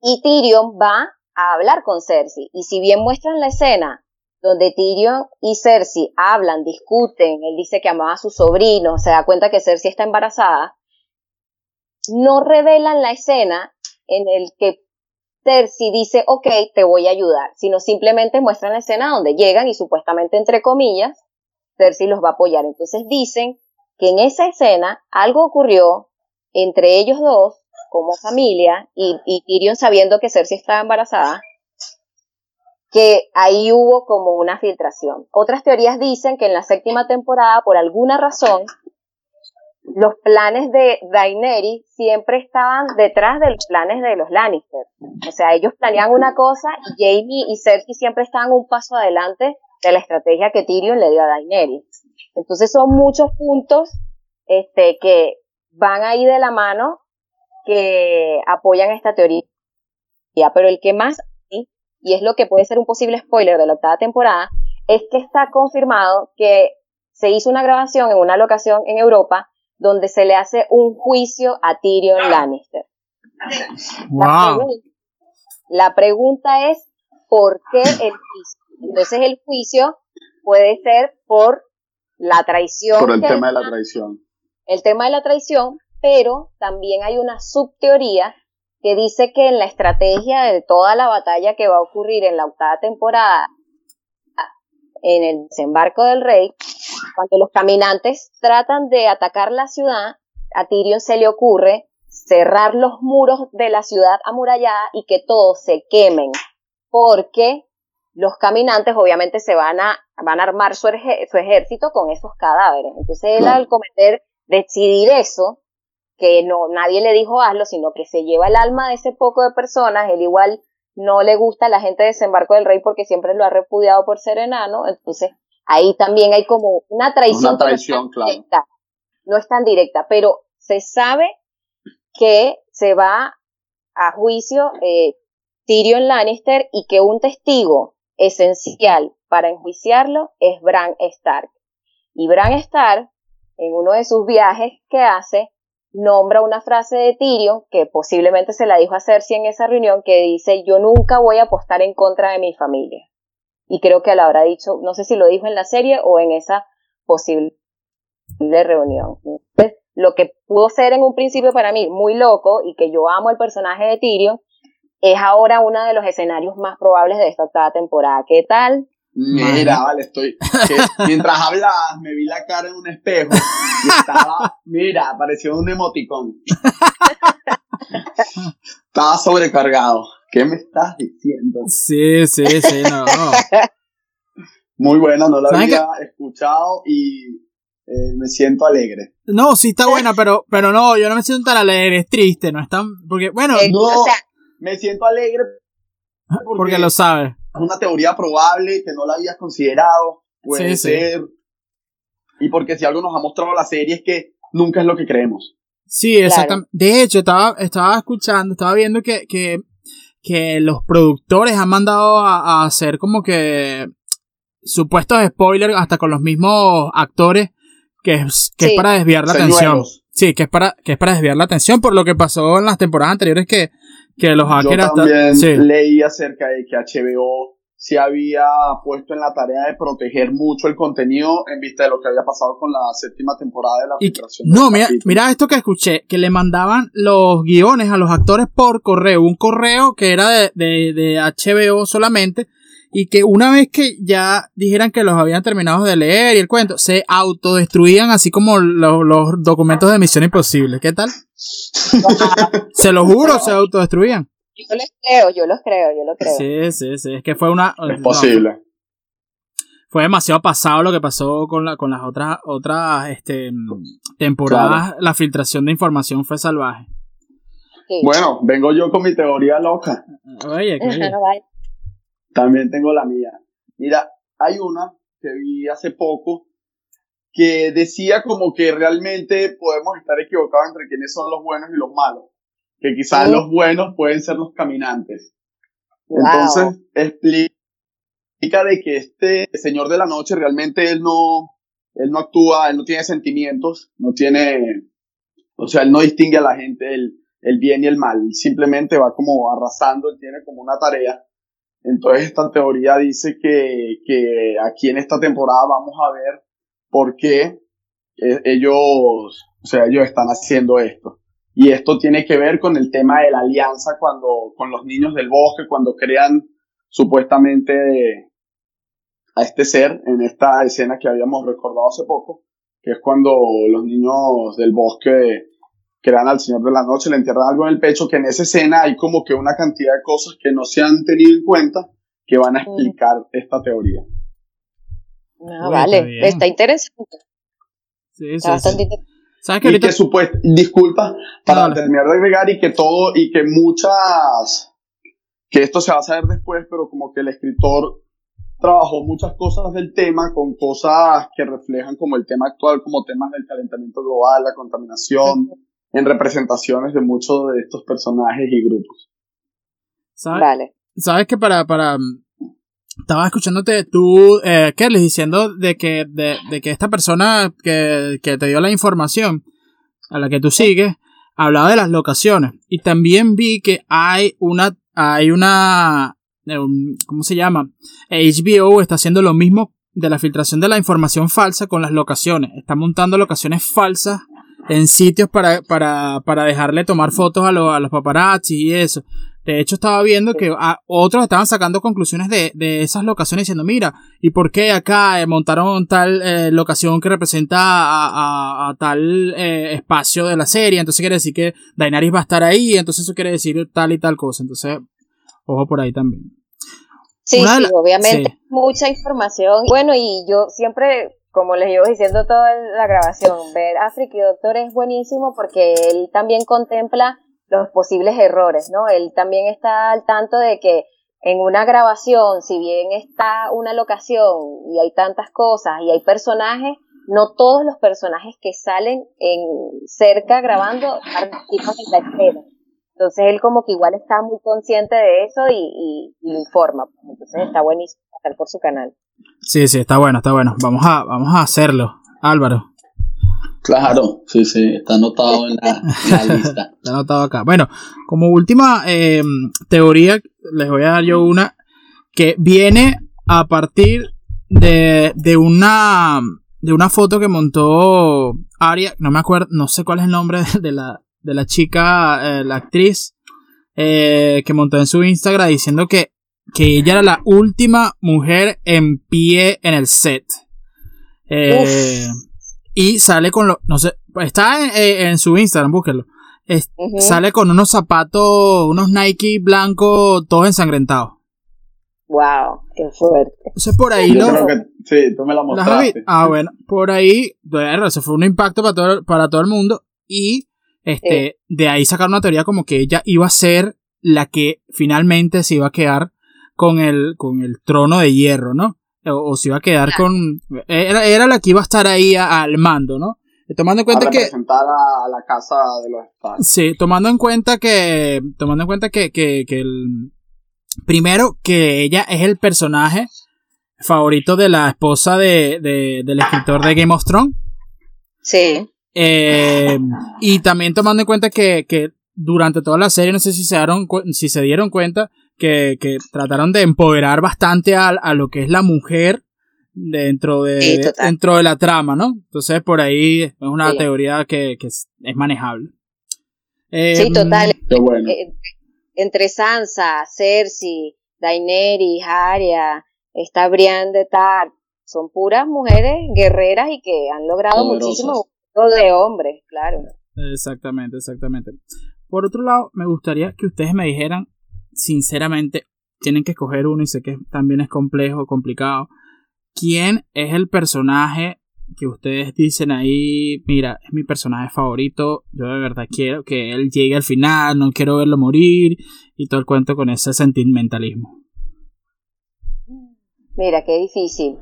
y Tyrion va a hablar con Cersei. Y si bien muestran la escena donde Tyrion y Cersei hablan, discuten, él dice que amaba a su sobrino, se da cuenta que Cersei está embarazada, no revelan la escena en el que Cersei dice, ok, te voy a ayudar, sino simplemente muestran la escena donde llegan y supuestamente, entre comillas, Cersei los va a apoyar. Entonces dicen que en esa escena algo ocurrió entre ellos dos como familia y, y Tyrion sabiendo que Cersei estaba embarazada, que ahí hubo como una filtración. Otras teorías dicen que en la séptima temporada, por alguna razón, los planes de Daenerys siempre estaban detrás de los planes de los Lannister. O sea, ellos planean una cosa y Jamie y Cersei siempre estaban un paso adelante de la estrategia que Tyrion le dio a Daenerys. Entonces son muchos puntos este, que van ahí de la mano que apoyan esta teoría. Pero el que más, y es lo que puede ser un posible spoiler de la octava temporada, es que está confirmado que se hizo una grabación en una locación en Europa donde se le hace un juicio a Tyrion Lannister. la pregunta es, ¿por qué el juicio? Entonces el juicio puede ser por la traición. Por el tema de la traición. El tema de la traición, pero también hay una subteoría que dice que en la estrategia de toda la batalla que va a ocurrir en la octava temporada, en el desembarco del rey, cuando los caminantes tratan de atacar la ciudad, a Tyrion se le ocurre cerrar los muros de la ciudad amurallada y que todos se quemen, porque los caminantes obviamente se van a, van a armar su, su ejército con esos cadáveres. Entonces él al cometer, decidir eso, que no, nadie le dijo hazlo, sino que se lleva el alma de ese poco de personas, él igual no le gusta a la gente de desembarco del rey porque siempre lo ha repudiado por ser enano, entonces ahí también hay como una traición. Una traición, no claro. no es tan directa, pero se sabe que se va a juicio eh, Tyrion Lannister y que un testigo esencial para enjuiciarlo es Bran Stark. Y Bran Stark, en uno de sus viajes que hace, nombra una frase de Tyrion, que posiblemente se la dijo a Cersei en esa reunión, que dice, yo nunca voy a apostar en contra de mi familia. Y creo que lo habrá dicho, no sé si lo dijo en la serie o en esa posible reunión. lo que pudo ser en un principio para mí muy loco y que yo amo el personaje de Tyrion, es ahora uno de los escenarios más probables de esta octava temporada. ¿Qué tal? Mira, vale, estoy. mientras hablabas, me vi la cara en un espejo y estaba. Mira, pareció un emoticón. estaba sobrecargado. ¿Qué me estás diciendo? Sí, sí, sí, no. Muy buena, no la había escuchado y eh, me siento alegre. No, sí está buena, pero, pero no, yo no me siento tan alegre, es triste, no es tan, porque, bueno, no, me siento alegre porque, lo sabes. Es una teoría probable que no la habías considerado, puede ser. Y porque si algo nos ha mostrado la serie es que nunca es lo que creemos. Sí, exactamente. De hecho, estaba, estaba escuchando, estaba viendo que, que, que los productores han mandado a, hacer como que supuestos spoilers hasta con los mismos actores que es, que es para desviar la atención. Sí, que es para, que es para desviar la atención por lo que pasó en las temporadas anteriores que, que los hackers Yo también leí acerca de que HBO se había puesto en la tarea de proteger mucho el contenido en vista de lo que había pasado con la séptima temporada de la filtración. No, mira, mira esto que escuché, que le mandaban los guiones a los actores por correo, un correo que era de, de, de HBO solamente, y que una vez que ya dijeran que los habían terminado de leer y el cuento, se autodestruían así como los, los documentos de Misión Imposible. ¿Qué tal? *laughs* se lo juro, se autodestruían. Yo los creo, yo los creo, yo lo creo. Sí, sí, sí, es que fue una... Es posible. Fue demasiado pasado lo que pasó con, la, con las otras, otras este, temporadas. La filtración de información fue salvaje. Bueno, vengo yo con mi teoría loca. Oye, *laughs* También tengo la mía. Mira, hay una que vi hace poco que decía como que realmente podemos estar equivocados entre quiénes son los buenos y los malos que quizás los buenos pueden ser los caminantes. Entonces, explica de que este señor de la noche realmente él no, él no actúa, él no tiene sentimientos, no tiene, o sea, él no distingue a la gente el, el bien y el mal, simplemente va como arrasando, él tiene como una tarea. Entonces esta teoría dice que, que aquí en esta temporada vamos a ver por qué eh, ellos, o sea, ellos están haciendo esto. Y esto tiene que ver con el tema de la alianza cuando, con los niños del bosque, cuando crean supuestamente a este ser en esta escena que habíamos recordado hace poco, que es cuando los niños del bosque crean al Señor de la Noche, le entierran algo en el pecho, que en esa escena hay como que una cantidad de cosas que no se han tenido en cuenta que van a explicar esta teoría. Ah, vale, está, interesante. Sí, está bastante interesante ¿Sabes que y que supuesto, disculpa, para terminar de agregar y que todo, y que muchas, que esto se va a saber después, pero como que el escritor trabajó muchas cosas del tema con cosas que reflejan como el tema actual, como temas del calentamiento global, la contaminación, en representaciones de muchos de estos personajes y grupos. ¿Sabes? Vale. Sabes que para, para, estaba escuchándote tú, eh, Kelly, diciendo de que, de, de que esta persona que, que, te dio la información a la que tú sigues, hablaba de las locaciones. Y también vi que hay una, hay una, eh, ¿cómo se llama? HBO está haciendo lo mismo de la filtración de la información falsa con las locaciones. Está montando locaciones falsas en sitios para, para, para dejarle tomar fotos a, a los paparazzi y eso. De hecho, estaba viendo que otros estaban sacando conclusiones de, de, esas locaciones diciendo, mira, ¿y por qué acá eh, montaron tal eh, locación que representa a, a, tal eh, espacio de la serie? Entonces quiere decir que Daenerys va a estar ahí, entonces eso quiere decir tal y tal cosa. Entonces, ojo por ahí también. Sí, sí, obviamente. Mucha información. Bueno, y yo siempre, como les llevo diciendo toda la grabación, ver Africa y Doctor es buenísimo porque él también contempla los posibles errores, ¿no? Él también está al tanto de que en una grabación, si bien está una locación y hay tantas cosas y hay personajes, no todos los personajes que salen en cerca grabando participan en la escena. Entonces él como que igual está muy consciente de eso y, y, informa. Entonces está buenísimo estar por su canal. Sí, sí, está bueno, está bueno. Vamos a, vamos a hacerlo, Álvaro. Claro, sí, sí, está anotado en la, lista. *laughs* está anotado acá. Bueno, como última em, teoría, les voy a dar yo una que viene a partir de, de una de una foto que montó Aria, no me acuerdo, no sé cuál es el nombre *laughs* de la, de la chica, eh, la actriz, eh, que montó en su Instagram diciendo que, que ella era la última mujer en pie en el set. Eh, y sale con lo. No sé. Está en, su Instagram, búsquenlo. sale con unos zapatos, unos Nike blancos, todos ensangrentados. Wow, qué fuerte. Entonces por ahí lo. sí, tú me la mostraste. Ah, bueno, por ahí, eso fue un impacto para todo, para todo el mundo. Y este, de ahí sacaron una teoría como que ella iba a ser la que finalmente se iba a quedar con el, con el trono de hierro, ¿no? O, se iba a quedar con. Era, era, la que iba a estar ahí al mando, ¿no? Tomando en cuenta a representar a la casa de los estados. Sí, tomando en cuenta que. Tomando en cuenta que, que, que el. Primero, que ella es el personaje favorito de la esposa de, de, del escritor de Game of Thrones. Sí. Eh, y también tomando en cuenta que, que durante toda la serie, no sé si se, dieron, si se dieron cuenta, que, que trataron de empoderar bastante a, a, lo que es la mujer dentro de, dentro de la trama, ¿no? Entonces por ahí es una teoría que, que es, manejable. sí, em, total. Eh, entre Sansa, Cersei, Daenerys, Arya, está Brienne de Tart, son puras mujeres guerreras y que han logrado muchísimo de hombres, claro. Exactamente, exactamente. Por otro lado, me gustaría que ustedes me dijeran, sinceramente, tienen que escoger uno y sé que también es complejo, complicado. ¿Quién es el personaje que ustedes dicen ahí, mira, es mi personaje favorito, yo de verdad quiero que él llegue al final, no quiero verlo morir y todo el cuento con ese sentimentalismo? Mira, qué difícil.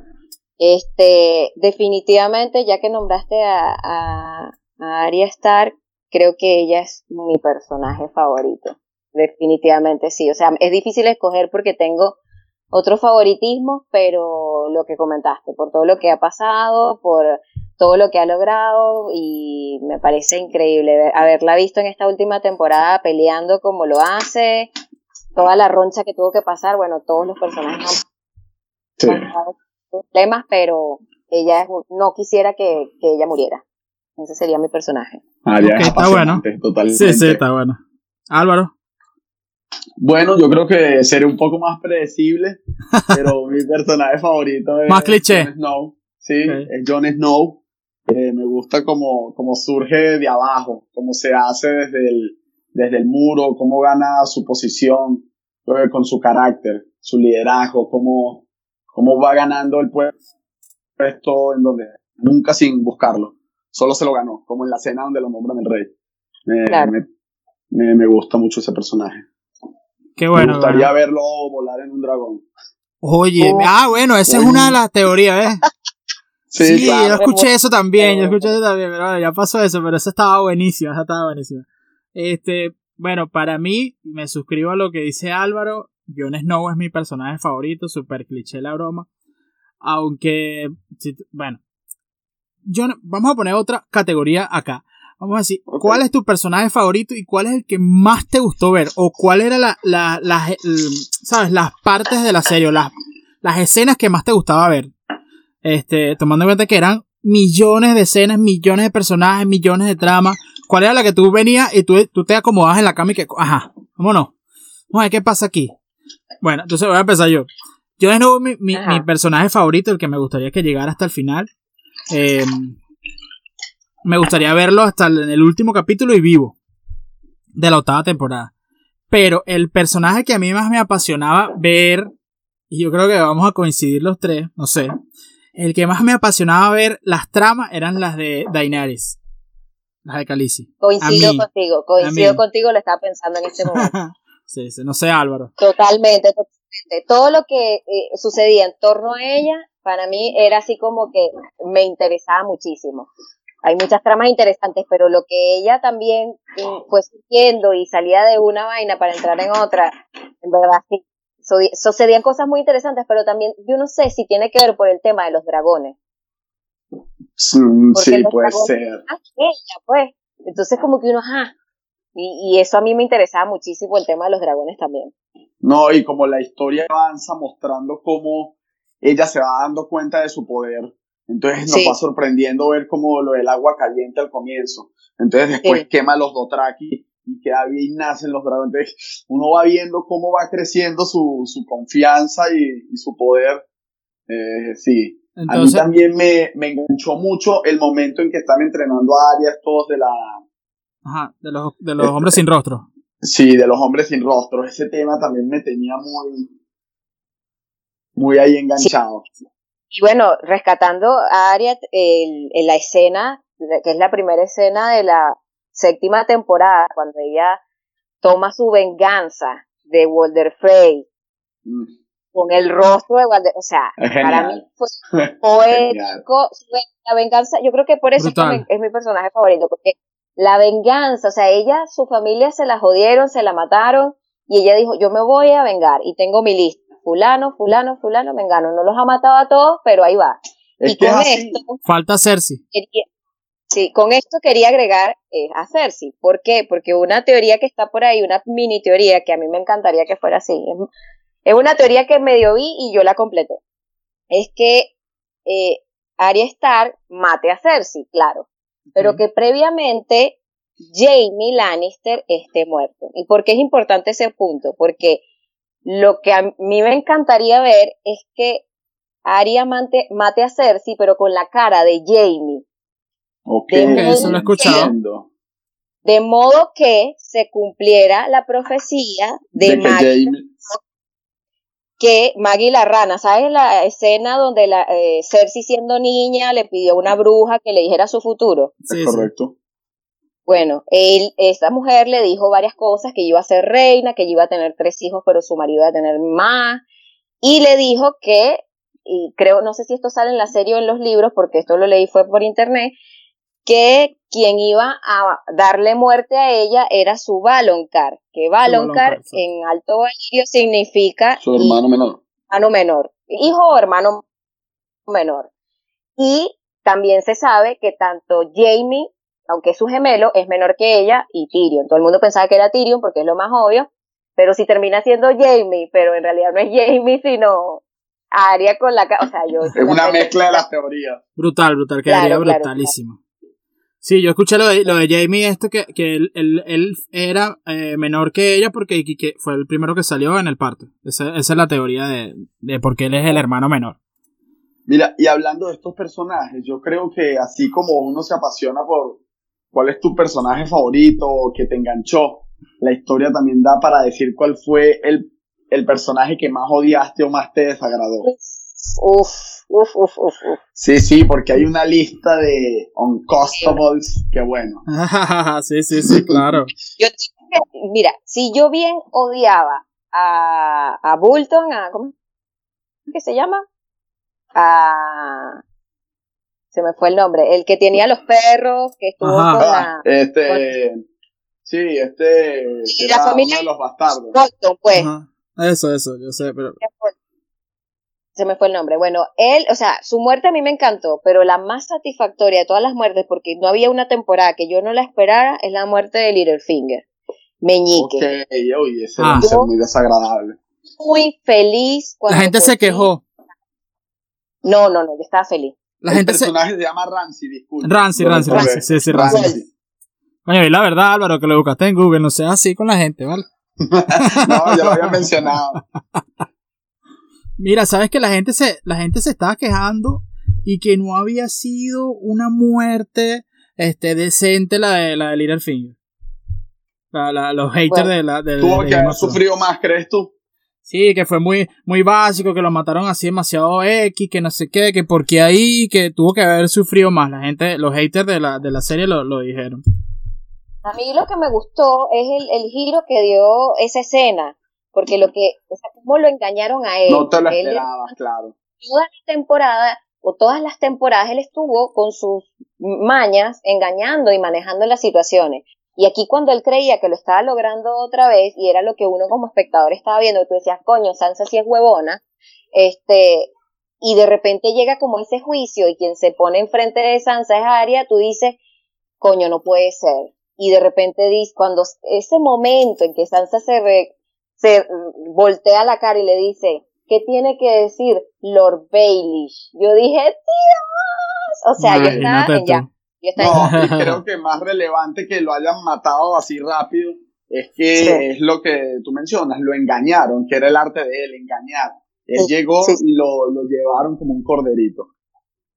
Este, definitivamente, ya que nombraste a, a, Arya Stark, creo que ella es mi personaje favorito. Definitivamente sí. O sea, es difícil escoger porque tengo otros favoritismos, pero lo que comentaste, por todo lo que ha pasado, por todo lo que ha logrado y me parece increíble haberla visto en esta última temporada peleando como lo hace, toda la roncha que tuvo que pasar, bueno, todos los personajes han pasado problemas, pero ella no quisiera que ella muriera. Ese sería mi personaje. Ah, ya está bueno. Sí, sí, está bueno. Álvaro. Bueno, yo creo que seré un poco más predecible, pero *laughs* mi personaje favorito es más cliché. Jon Snow. Sí, es Jon Snow. Eh, me gusta como, como surge de abajo, cómo se hace desde el, desde el muro, cómo gana su posición eh, con su carácter, su liderazgo, cómo, cómo va ganando el puesto en donde nunca sin buscarlo solo se lo ganó, como en la escena donde lo nombran el rey. Me, me, gusta mucho ese personaje. Qué bueno. Me gustaría verlo volar en un dragón. Oye, oh. ah, bueno, esa es una de las teorías, ¿eh? *laughs* sí, yo escuché eso también, yo escuché eso también, pero bueno, ya pasó eso, pero eso estaba buenísimo, esa estaba buenísima. Este, bueno, para mí, me suscribo a lo que dice Álvaro, Jon Snow es mi personaje favorito, super cliché la broma. Aunque, bueno, vamos a poner otra categoría acá. Vamos a decir, ¿cuál es tu personaje favorito y cuál es el que más te gustó ver? O cuál era la, la, ¿sabes? Las partes de la serie, las, las escenas que más te gustaba ver. Este, tomando en cuenta que eran millones de escenas, millones de personajes, millones de tramas. ¿Cuál era la que tú venías y tú, tú te acomodabas en la cama y que, ajá, vámonos. Vamos a ver qué pasa aquí. Bueno, entonces voy a empezar yo. Yo de nuevo mi, mi, mi personaje favorito, el que me gustaría que llegara hasta el final, eh, me gustaría verlo hasta en el último capítulo y vivo de la octava temporada. Pero el personaje que a mí más me apasionaba ver, y yo creo que vamos a coincidir los tres, no sé. El que más me apasionaba ver las tramas eran las de Daenerys. Las de Khaleesi. Coincido contigo, coincido contigo, lo estaba pensando en este momento. *laughs* sí, sí, no sé Álvaro. Totalmente, totalmente. Todo lo que eh, sucedía en torno a ella para mí era así como que me interesaba muchísimo. Hay muchas tramas interesantes, pero lo que ella también fue sintiendo y salía de una vaina para entrar en otra, en verdad sí, sucedían cosas muy interesantes, pero también yo no sé si tiene que ver por el tema de los dragones. Sí, puede ser. pues. Entonces como que uno, ajá, y, y, eso a mí me interesaba muchísimo el tema de los dragones también. No, y como la historia avanza mostrando cómo ella se va dando cuenta de su poder. Entonces nos va sorprendiendo ver como lo del agua caliente al comienzo. Entonces después quema los Dothraki y queda bien nacen los dragones. Entonces uno va viendo cómo va creciendo su, su confianza y, su poder. Eh, sí. a mí también me, me enganchó mucho el momento en que están entrenando a Arias todos de la, Ajá, de los, de los hombres sin rostro. Sí, de los hombres sin rostro. Ese tema también me tenía muy, muy ahí enganchado. Y bueno, rescatando a Arya en la escena, que es la primera escena de la séptima temporada, cuando ella toma su venganza de Walder Frey mm. con el rostro de Walder, o sea, para mí fue *laughs* poético, la venganza, yo creo que por eso es mi personaje favorito, porque la venganza, o sea, ella, su familia se la jodieron, se la mataron, y ella dijo, yo me voy a vengar, y tengo mi lista, fulano, fulano, fulano, vengano, no los ha matado a todos, pero ahí va. y con esto... Falta Cersei. Sí, con esto quería agregar eh, a Cersei. ¿Por qué? Porque una teoría que está por ahí, una mini teoría que a mí me encantaría que fuera así, es, una teoría que medio vi y yo la completé. Es que eh, Arya Stark mate a Cersei, claro, pero que previamente Jamie Lannister esté muerto. ¿Y por qué es importante ese punto? Porque lo que a mí me encantaría ver es que Arya mate, mate a Cersei, pero con la cara de Jamie Ok, eso lo he escuchado. De modo que se cumpliera la profecía de, Maggie, que Maggie la rana, ¿sabes la escena donde la, eh, Cersei siendo niña le pidió a una bruja que le dijera su futuro? Sí, correcto. Bueno, él, esta mujer le dijo varias cosas, que iba a ser reina, que iba a tener tres hijos, pero su marido iba a tener más, y le dijo que, y creo, no sé si esto sale en la serie o en los libros, porque esto lo leí fue por internet, que quien iba a darle muerte a ella era su Baloncar, que Baloncar en Alto Valirio significa su hermano menor. Hermano menor, hijo o hermano menor. Y también se sabe que tanto Jamie, aunque es su gemelo, es menor que ella y Tyrion. Todo el mundo pensaba que era Tyrion porque es lo más obvio, pero si termina siendo Jamie, pero en realidad no es Jamie, sino Arya con la... O sea, yo... *laughs* Es una mezcla de las teorías. Brutal, brutal, quedaría brutalísimo. Sí, yo escuché lo de, lo de Jamie, esto que, que él, él, era eh, menor que ella porque que fue el primero que salió en el parto. Esa, es la teoría de, de por qué él es el hermano menor. Mira, y hablando de estos personajes, yo creo que así como uno se apasiona por cuál es tu personaje favorito o que te enganchó, la historia también da para decir cuál fue el, el personaje que más odiaste o más te desagradó. Uf, uf, uf, uf, Sí, sí, porque hay una lista de uncostables que bueno. *laughs* sí, sí, sí, claro. Yo, mira, si yo bien odiaba a, a Bulton, a, ¿cómo que se llama? A, se me fue el nombre, el que tenía los perros, que estuvo con la... Este, sí, este, la familia de los bastardos. Bolton, pues. Eso, eso, yo sé, pero se me fue el nombre. Bueno, él, o sea, su muerte a mí me encantó, pero la más satisfactoria de todas las muertes, porque no había una temporada que yo no la esperara, es la muerte de Littlefinger. Meñique. Ok, ese ah. muy desagradable. Muy feliz cuando. La gente se quejó. No, no, no, yo estaba feliz. La el personaje se... llama Ramsey, disculpe. Ramsey, Ramsey, Ramsey, sí, sí, Ramsey. Oye, la verdad, Álvaro, que lo buscaste en Google, no seas así con la gente, ¿vale? *laughs* no, ya lo había mencionado. Mira, sabes que la gente se, la gente se estaba quejando y que no había sido una muerte este, decente la de la de Littlefinger. La, los haters de la de, Tuvo que haber sufrido más, ¿crees tú? Sí, que fue muy, muy básico, que lo mataron así demasiado X, que no sé qué, que porque ahí, que tuvo que haber sufrido más. La gente, los haters de la, de la serie lo, lo dijeron. A mí lo que me gustó es el, el giro que dio esa escena porque lo que, o sea, cómo lo engañaron a él. No te lo esperabas, claro. Toda la temporada, o todas las temporadas, él estuvo con sus mañas engañando y manejando las situaciones. Y aquí cuando él creía que lo estaba logrando otra vez, y era lo que uno como espectador estaba viendo, tú decías, coño, Sansa sí es huevona, este, y de repente llega como ese juicio, y quien se pone enfrente de Sansa es Arya, tú dices, coño, no puede ser. Y de repente dices, cuando ese momento en que Sansa se, se voltea la cara y le dice, ¿qué tiene que decir Lord Baelish? Yo dije, Dios, o sea, ya está en ya. No, y creo que más relevante que lo hayan matado así rápido es que es lo que tú mencionas, lo engañaron, que era el arte de él, engañar. Él llegó y lo, lo, llevaron como un corderito.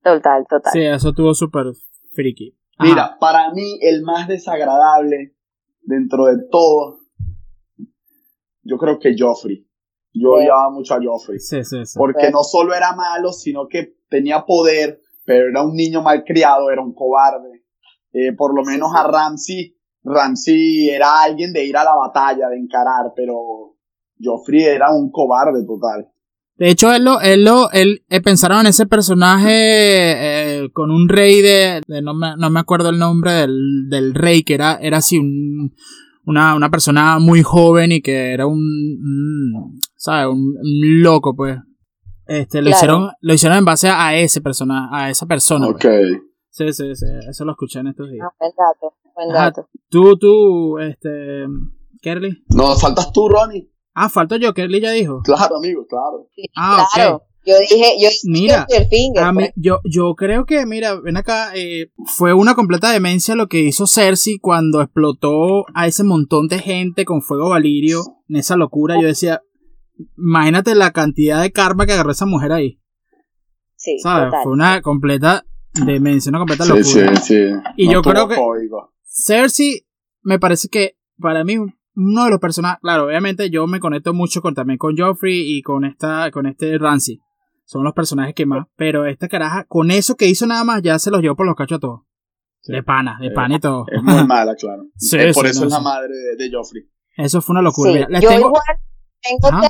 Total, total. Sí, eso tuvo súper friki. Mira, para mí el más desagradable dentro de todo, yo creo que Joffrey. Yo odiaba mucho a Joffrey. Sí, sí, sí. Porque no solo era malo, sino que tenía poder, pero era un niño malcriado, era un cobarde. Eh, por lo menos a Ramsey, Ramsey era alguien de ir a la batalla, de encarar, pero Joffrey era un cobarde total. De hecho, él lo, él lo, él eh, pensaron en ese personaje eh, con un rey de, de no, me, no, me, acuerdo el nombre del, del rey, que era, era así un, una, una persona muy joven y que era un, un ¿sabes? Un, un, loco, pues. Este, lo claro. hicieron, lo hicieron en base a ese persona, a esa persona. Ok. Pues. Sí, sí, sí, eso lo escuché en estos días. Ah, buen dato, buen dato. Ajá, tú, tú, este, Kerly. No, faltas tú, Ronnie. Ah, falto yo, Kerly ya dijo. Claro, amigo, claro. Sí, Ah, claro. ok. Yo dije, yo Mira, el finger, A mí, pues. yo, yo creo que, mira, ven acá, eh, fue una completa demencia lo que hizo Cersei cuando explotó a ese montón de gente con fuego valirio, en esa locura. Yo decía, imagínate la cantidad de karma que agarró esa mujer ahí, Sí, ¿sabes? total. Fue una completa demencia, una completa Sí, locura. sí, sí. Y No yo creo que- código. Cersei me parece que para mí uno de los personajes, claro, obviamente yo me conecto mucho con también con Joffrey y con esta con este Ramsey. Son los personajes que más, pero esta caraja con eso que hizo nada más ya se los llevó por los cachos a todos. De pana, de Eh, pana y todo. Es muy mala, claro. *laughs* Sí, por sí, eso no, es la sí. madre de, de Joffrey. Eso fue una locura. Sí, les yo tengo- igual tengo Ajá.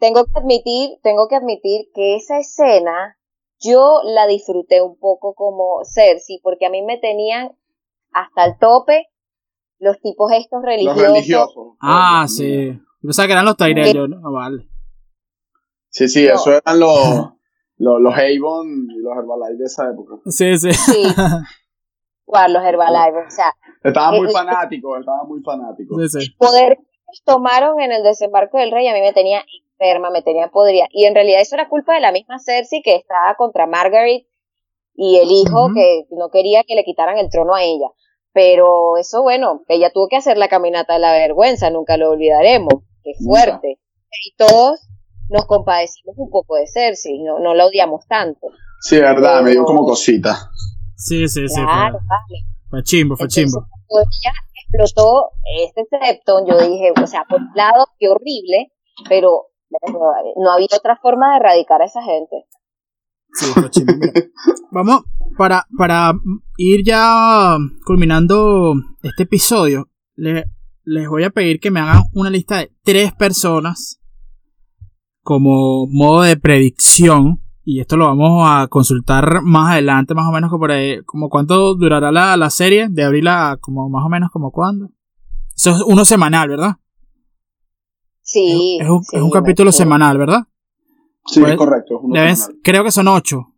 Tengo que admitir, tengo que admitir que esa escena yo la disfruté un poco como Cersei, porque a mí me tenían hasta el tope los tipos estos Los religiosos. religiosos. Ah, sí. Yo pensaba que eran los Tyrell, yo no, vale. Sí, sí, No. eso eran los, *laughs* los, los Avon y los Herbalife de esa época. Sí, sí. Sí. *laughs* Guau, los Herbalife, o sea, Estaban muy Eh, eh, fanáticos, estaban muy fanáticos. sí, sí. poder que tomaron en el desembarco del rey a mí me tenía enferma, me tenía podrida. Y en realidad eso era culpa de la misma Cersei que estaba contra Margaret y el hijo Ujú. que no quería que le quitaran el trono a ella. Pero eso, bueno, ella tuvo que hacer la caminata de la vergüenza, nunca lo olvidaremos. Qué Nunca. fuerte. Y todos nos compadecimos un poco de Cersei, no, no la odiamos tanto. Sí, de verdad, me dio Pero- como cosita. Sí, sí, sí. claro, Fue, vale. fue chimbo, fue Entonces, chimbo. ella explotó este septon, yo dije, o sea, por un lado, qué horrible, pero no había otra forma de erradicar a esa gente. Sí, *laughs* Vamos, para, para ir ya culminando este episodio, le- les voy a pedir que me hagan una lista de tres personas como modo de predicción. Y esto lo vamos a consultar más adelante, más o menos como por ahí, como cuánto durará la, la serie, de abril a como más o menos como cuándo. Eso es uno semanal, ¿verdad? Sí. es, un, sí, es un capítulo semanal, ¿verdad? Sí, Pues, es correcto. creo que son ocho.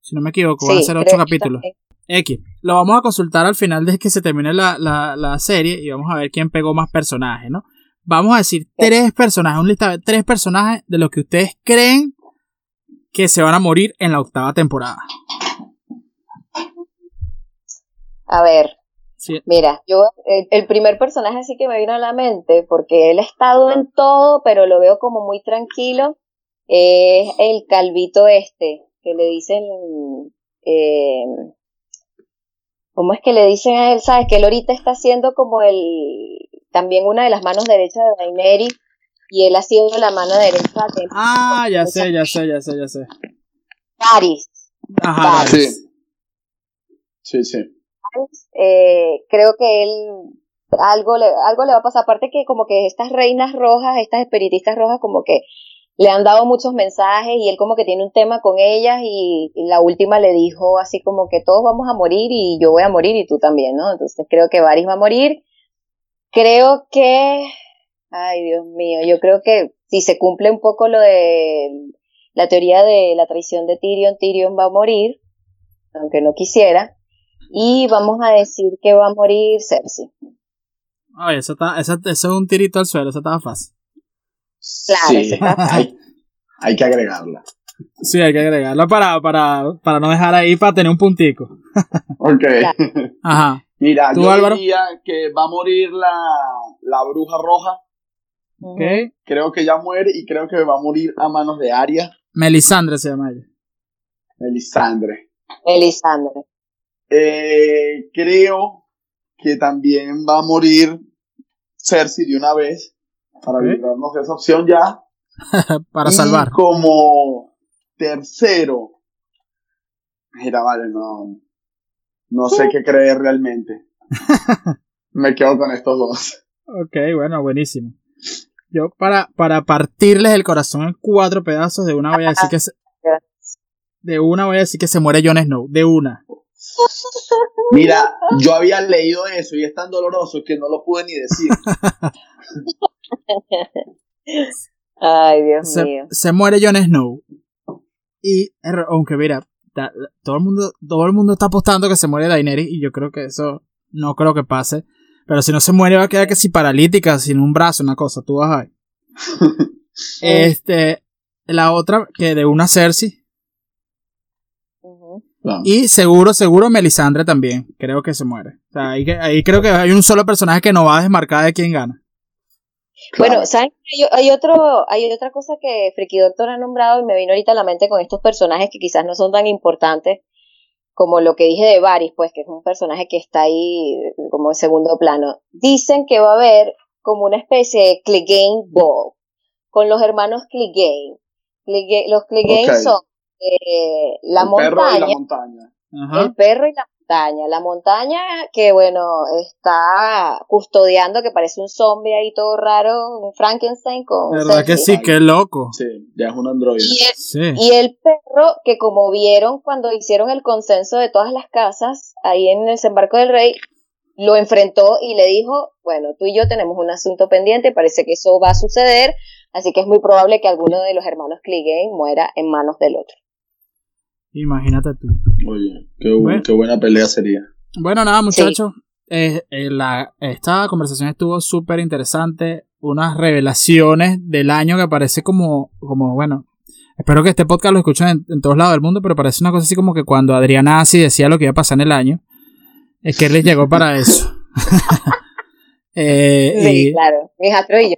Si no me equivoco, van a ser ocho capítulos. X. Lo vamos a consultar al final de que se termine la, la, la serie y vamos a ver quién pegó más personajes, ¿no? Vamos a decir tres personajes, un listado de tres personajes de los que ustedes creen que se van a morir en la octava temporada. A ver, Sí. mira, yo, el, el primer personaje sí que me vino a la mente, porque él ha estado en todo, pero lo veo como muy tranquilo, es el calvito este, que le dicen, eh, ¿cómo es que le dicen a él? ¿Sabes? Que él ahorita está haciendo como el, también una de las manos derechas de Daenerys, y él ha sido la mano derecha de Ah, ya sé, ya sé, ya sé, ya sé. Varys. Ajá, Vale. Varys. Sí. Sí, eh, creo que él algo le, algo le va a pasar. Aparte que como que estas reinas rojas, estas espiritistas rojas, como que le han dado muchos mensajes y él como que tiene un tema con ellas y, y la última le dijo así como que todos vamos a morir y yo voy a morir y tú también, ¿no? Entonces creo que Varys va a morir. Creo que, ay Dios mío, yo creo que si se cumple un poco lo de la teoría de la traición de Tyrion, Tyrion va a morir, aunque no quisiera. Y vamos a decir que va a morir Cersei. Oye, eso, está, eso, eso es un tirito al suelo, eso estaba fácil. Claro, Sí, eso está hay, hay que agregarla. Sí, hay que agregarlo para, para, para no dejar ahí para tener un puntico. *laughs* Ok. Claro. Ajá. Mira, ¿Tú, yo Álvaro? diría que va a morir la, la bruja roja. Ujú. Ok. Creo que ya muere y creo que va a morir a manos de Arya, Melisandre se llama ella. Melisandre. Melisandre. Eh, creo que también va a morir Cersei de una vez para Ok. librarnos de esa opción ya. *laughs* Para Y salvar. como tercero, mira, vale, no, no sé qué creer realmente. *laughs* Me quedo con estos dos. Ok, bueno, buenísimo. Yo para, para partirles el corazón en cuatro pedazos, de una voy a decir que se, *laughs* de una voy a decir que se muere Jon Snow, de una. Mira, yo había leído eso y es tan doloroso que no lo pude ni decir. *laughs* Ay, Dios Se, mío. se muere Jon Snow. Y er, aunque mira, todo el mundo, todo el mundo está apostando que se muere Daenerys y yo creo que eso no creo que pase. Pero si no se muere va a quedar que si paralítica, sin un brazo, una cosa, tú vas a ver. *laughs* Este, la otra que de una Cersei Y seguro, seguro Melisandre también, creo que se muere. O sea, ahí, ahí creo que hay un solo personaje que no va a desmarcar de quién gana. Claro. Bueno, ¿saben? Hay, hay otro, hay otra cosa que Friki Doctor ha nombrado y me vino ahorita a la mente con estos personajes que quizás no son tan importantes como lo que dije de Varys, pues que es un personaje que está ahí como en segundo plano. Dicen que va a haber como una especie de Clegane Ball con los hermanos Clegane. Clegane- los Clegane son eh, la el perro y la montaña, montaña. Ajá. el perro y la montaña. La montaña que, bueno, está custodiando, que parece un zombie ahí todo raro, un Frankenstein con... ¿Verdad que sí? Qué loco. Sí, ya es un androide. Y el, Sí. y el perro, que como vieron cuando hicieron el consenso de todas las casas, ahí en el desembarco del rey, lo enfrentó y le dijo, bueno, tú y yo tenemos un asunto pendiente, parece que eso va a suceder, así que es muy probable que alguno de los hermanos Clegane muera en manos del otro. Imagínate tú. Oye, qué, bu- Bueno. qué buena pelea sería. Bueno, nada, muchachos. Eh, eh, la, esta conversación estuvo súper interesante. Unas revelaciones del año que parece como, como, bueno, espero que este podcast lo escuchen en, en todos lados del mundo, pero parece una cosa así como que cuando Adriana Asi decía lo que iba a pasar en el año, es que les llegó para eso. *laughs* Eh, Sí, y claro, yo.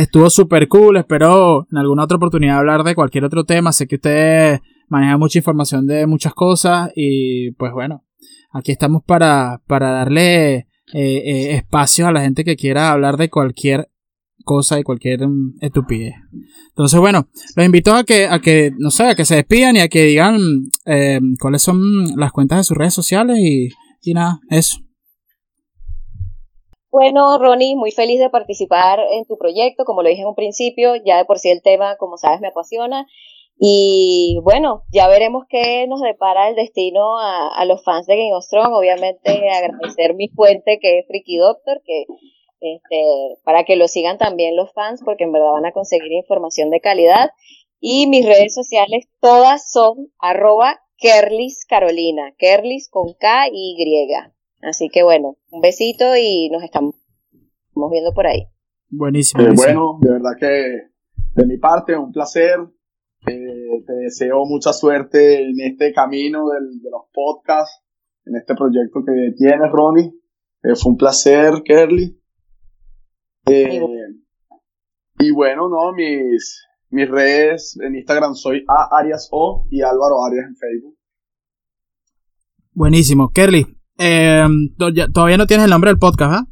estuvo súper cool. Espero en alguna otra oportunidad hablar de cualquier otro tema. Sé que ustedes manejan mucha información de muchas cosas y pues bueno, aquí estamos para, para darle eh, eh, espacio a la gente que quiera hablar de cualquier cosa y cualquier mm, estupidez. Entonces, bueno, los invito a que, a que, no sé, a que se despidan y a que digan eh, cuáles son las cuentas de sus redes sociales y, y nada, eso. Bueno, Ronnie, muy feliz de participar en tu proyecto, como lo dije en un principio, ya de por sí el tema, como sabes, me apasiona. Y bueno, ya veremos qué nos depara el destino a, a los fans de Game of Thrones. Obviamente agradecer mi fuente que es Freaky Doctor, que este, para que lo sigan también los fans, porque en verdad van a conseguir información de calidad. Y mis redes sociales todas son arroba Kerlis Carolina, Kerlis con K y Y. Así que bueno, un besito y nos estamos viendo por ahí. Buenísimo. Eh, buenísimo. bueno, de verdad que de mi parte, un placer. Eh, te deseo mucha suerte en este camino del- de los podcasts, en este proyecto que tienes, Ronnie. Eh, fue un placer, Kerly. Eh, y bueno, no, mis, mis redes en Instagram soy A Arias O y Álvaro Arias en Facebook. Buenísimo. Kerly, eh, ya- todavía no tienes el nombre del podcast, ¿ah?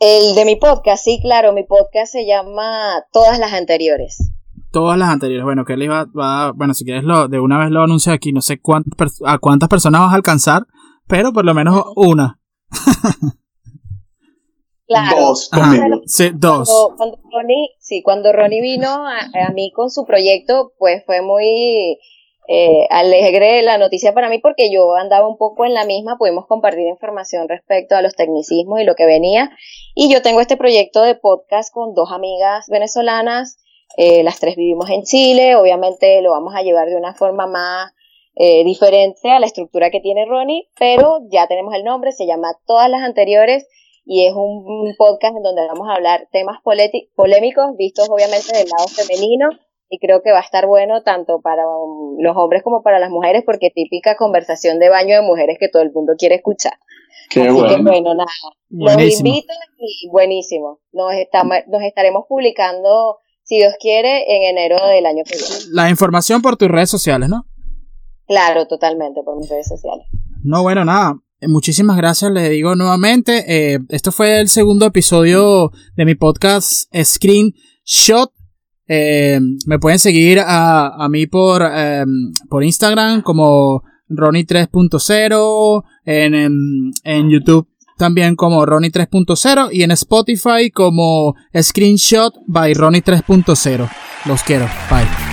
El de mi podcast, sí, claro, mi podcast se llama Todas las anteriores. Todas las anteriores. Bueno, Kerly va, va bueno, si quieres lo, de una vez lo anuncio aquí. No sé cuántas a cuántas personas vas a alcanzar, pero por lo menos una. *laughs* Claro. Dos conmigo. Sí, dos. Cuando, cuando Ronnie, sí, cuando Ronnie vino a, a mí con su proyecto, pues fue muy eh, alegre la noticia para mí porque yo andaba un poco en la misma, pudimos compartir información respecto a los tecnicismos y lo que venía. Y yo tengo este proyecto de podcast con dos amigas venezolanas, eh, las tres vivimos en Chile, obviamente lo vamos a llevar de una forma más eh, diferente a la estructura que tiene Ronnie, pero ya tenemos el nombre, se llama Todas las anteriores y es un, un podcast en donde vamos a hablar temas polémicos vistos obviamente del lado femenino y creo que va a estar bueno tanto para um, los hombres como para las mujeres porque típica conversación de baño de mujeres que todo el mundo quiere escuchar. Qué Así que bueno. bueno, nada, los Buenísimo. invito y buenísimo. Nos, estamos, nos estaremos publicando, si Dios quiere, en enero del año que viene. La información por tus redes sociales, ¿no? Claro, totalmente, por mis redes sociales. No, bueno, nada. Eh, muchísimas gracias, le digo nuevamente. Eh, esto fue el segundo episodio de mi podcast Screen Shot. Eh, me pueden seguir a, a mí por, por Instagram como Ronnie 3.0, en, en, en, YouTube también como Ronnie 3.0 y en Spotify como Screenshot by Ronnie 3.0. Los quiero. Bye.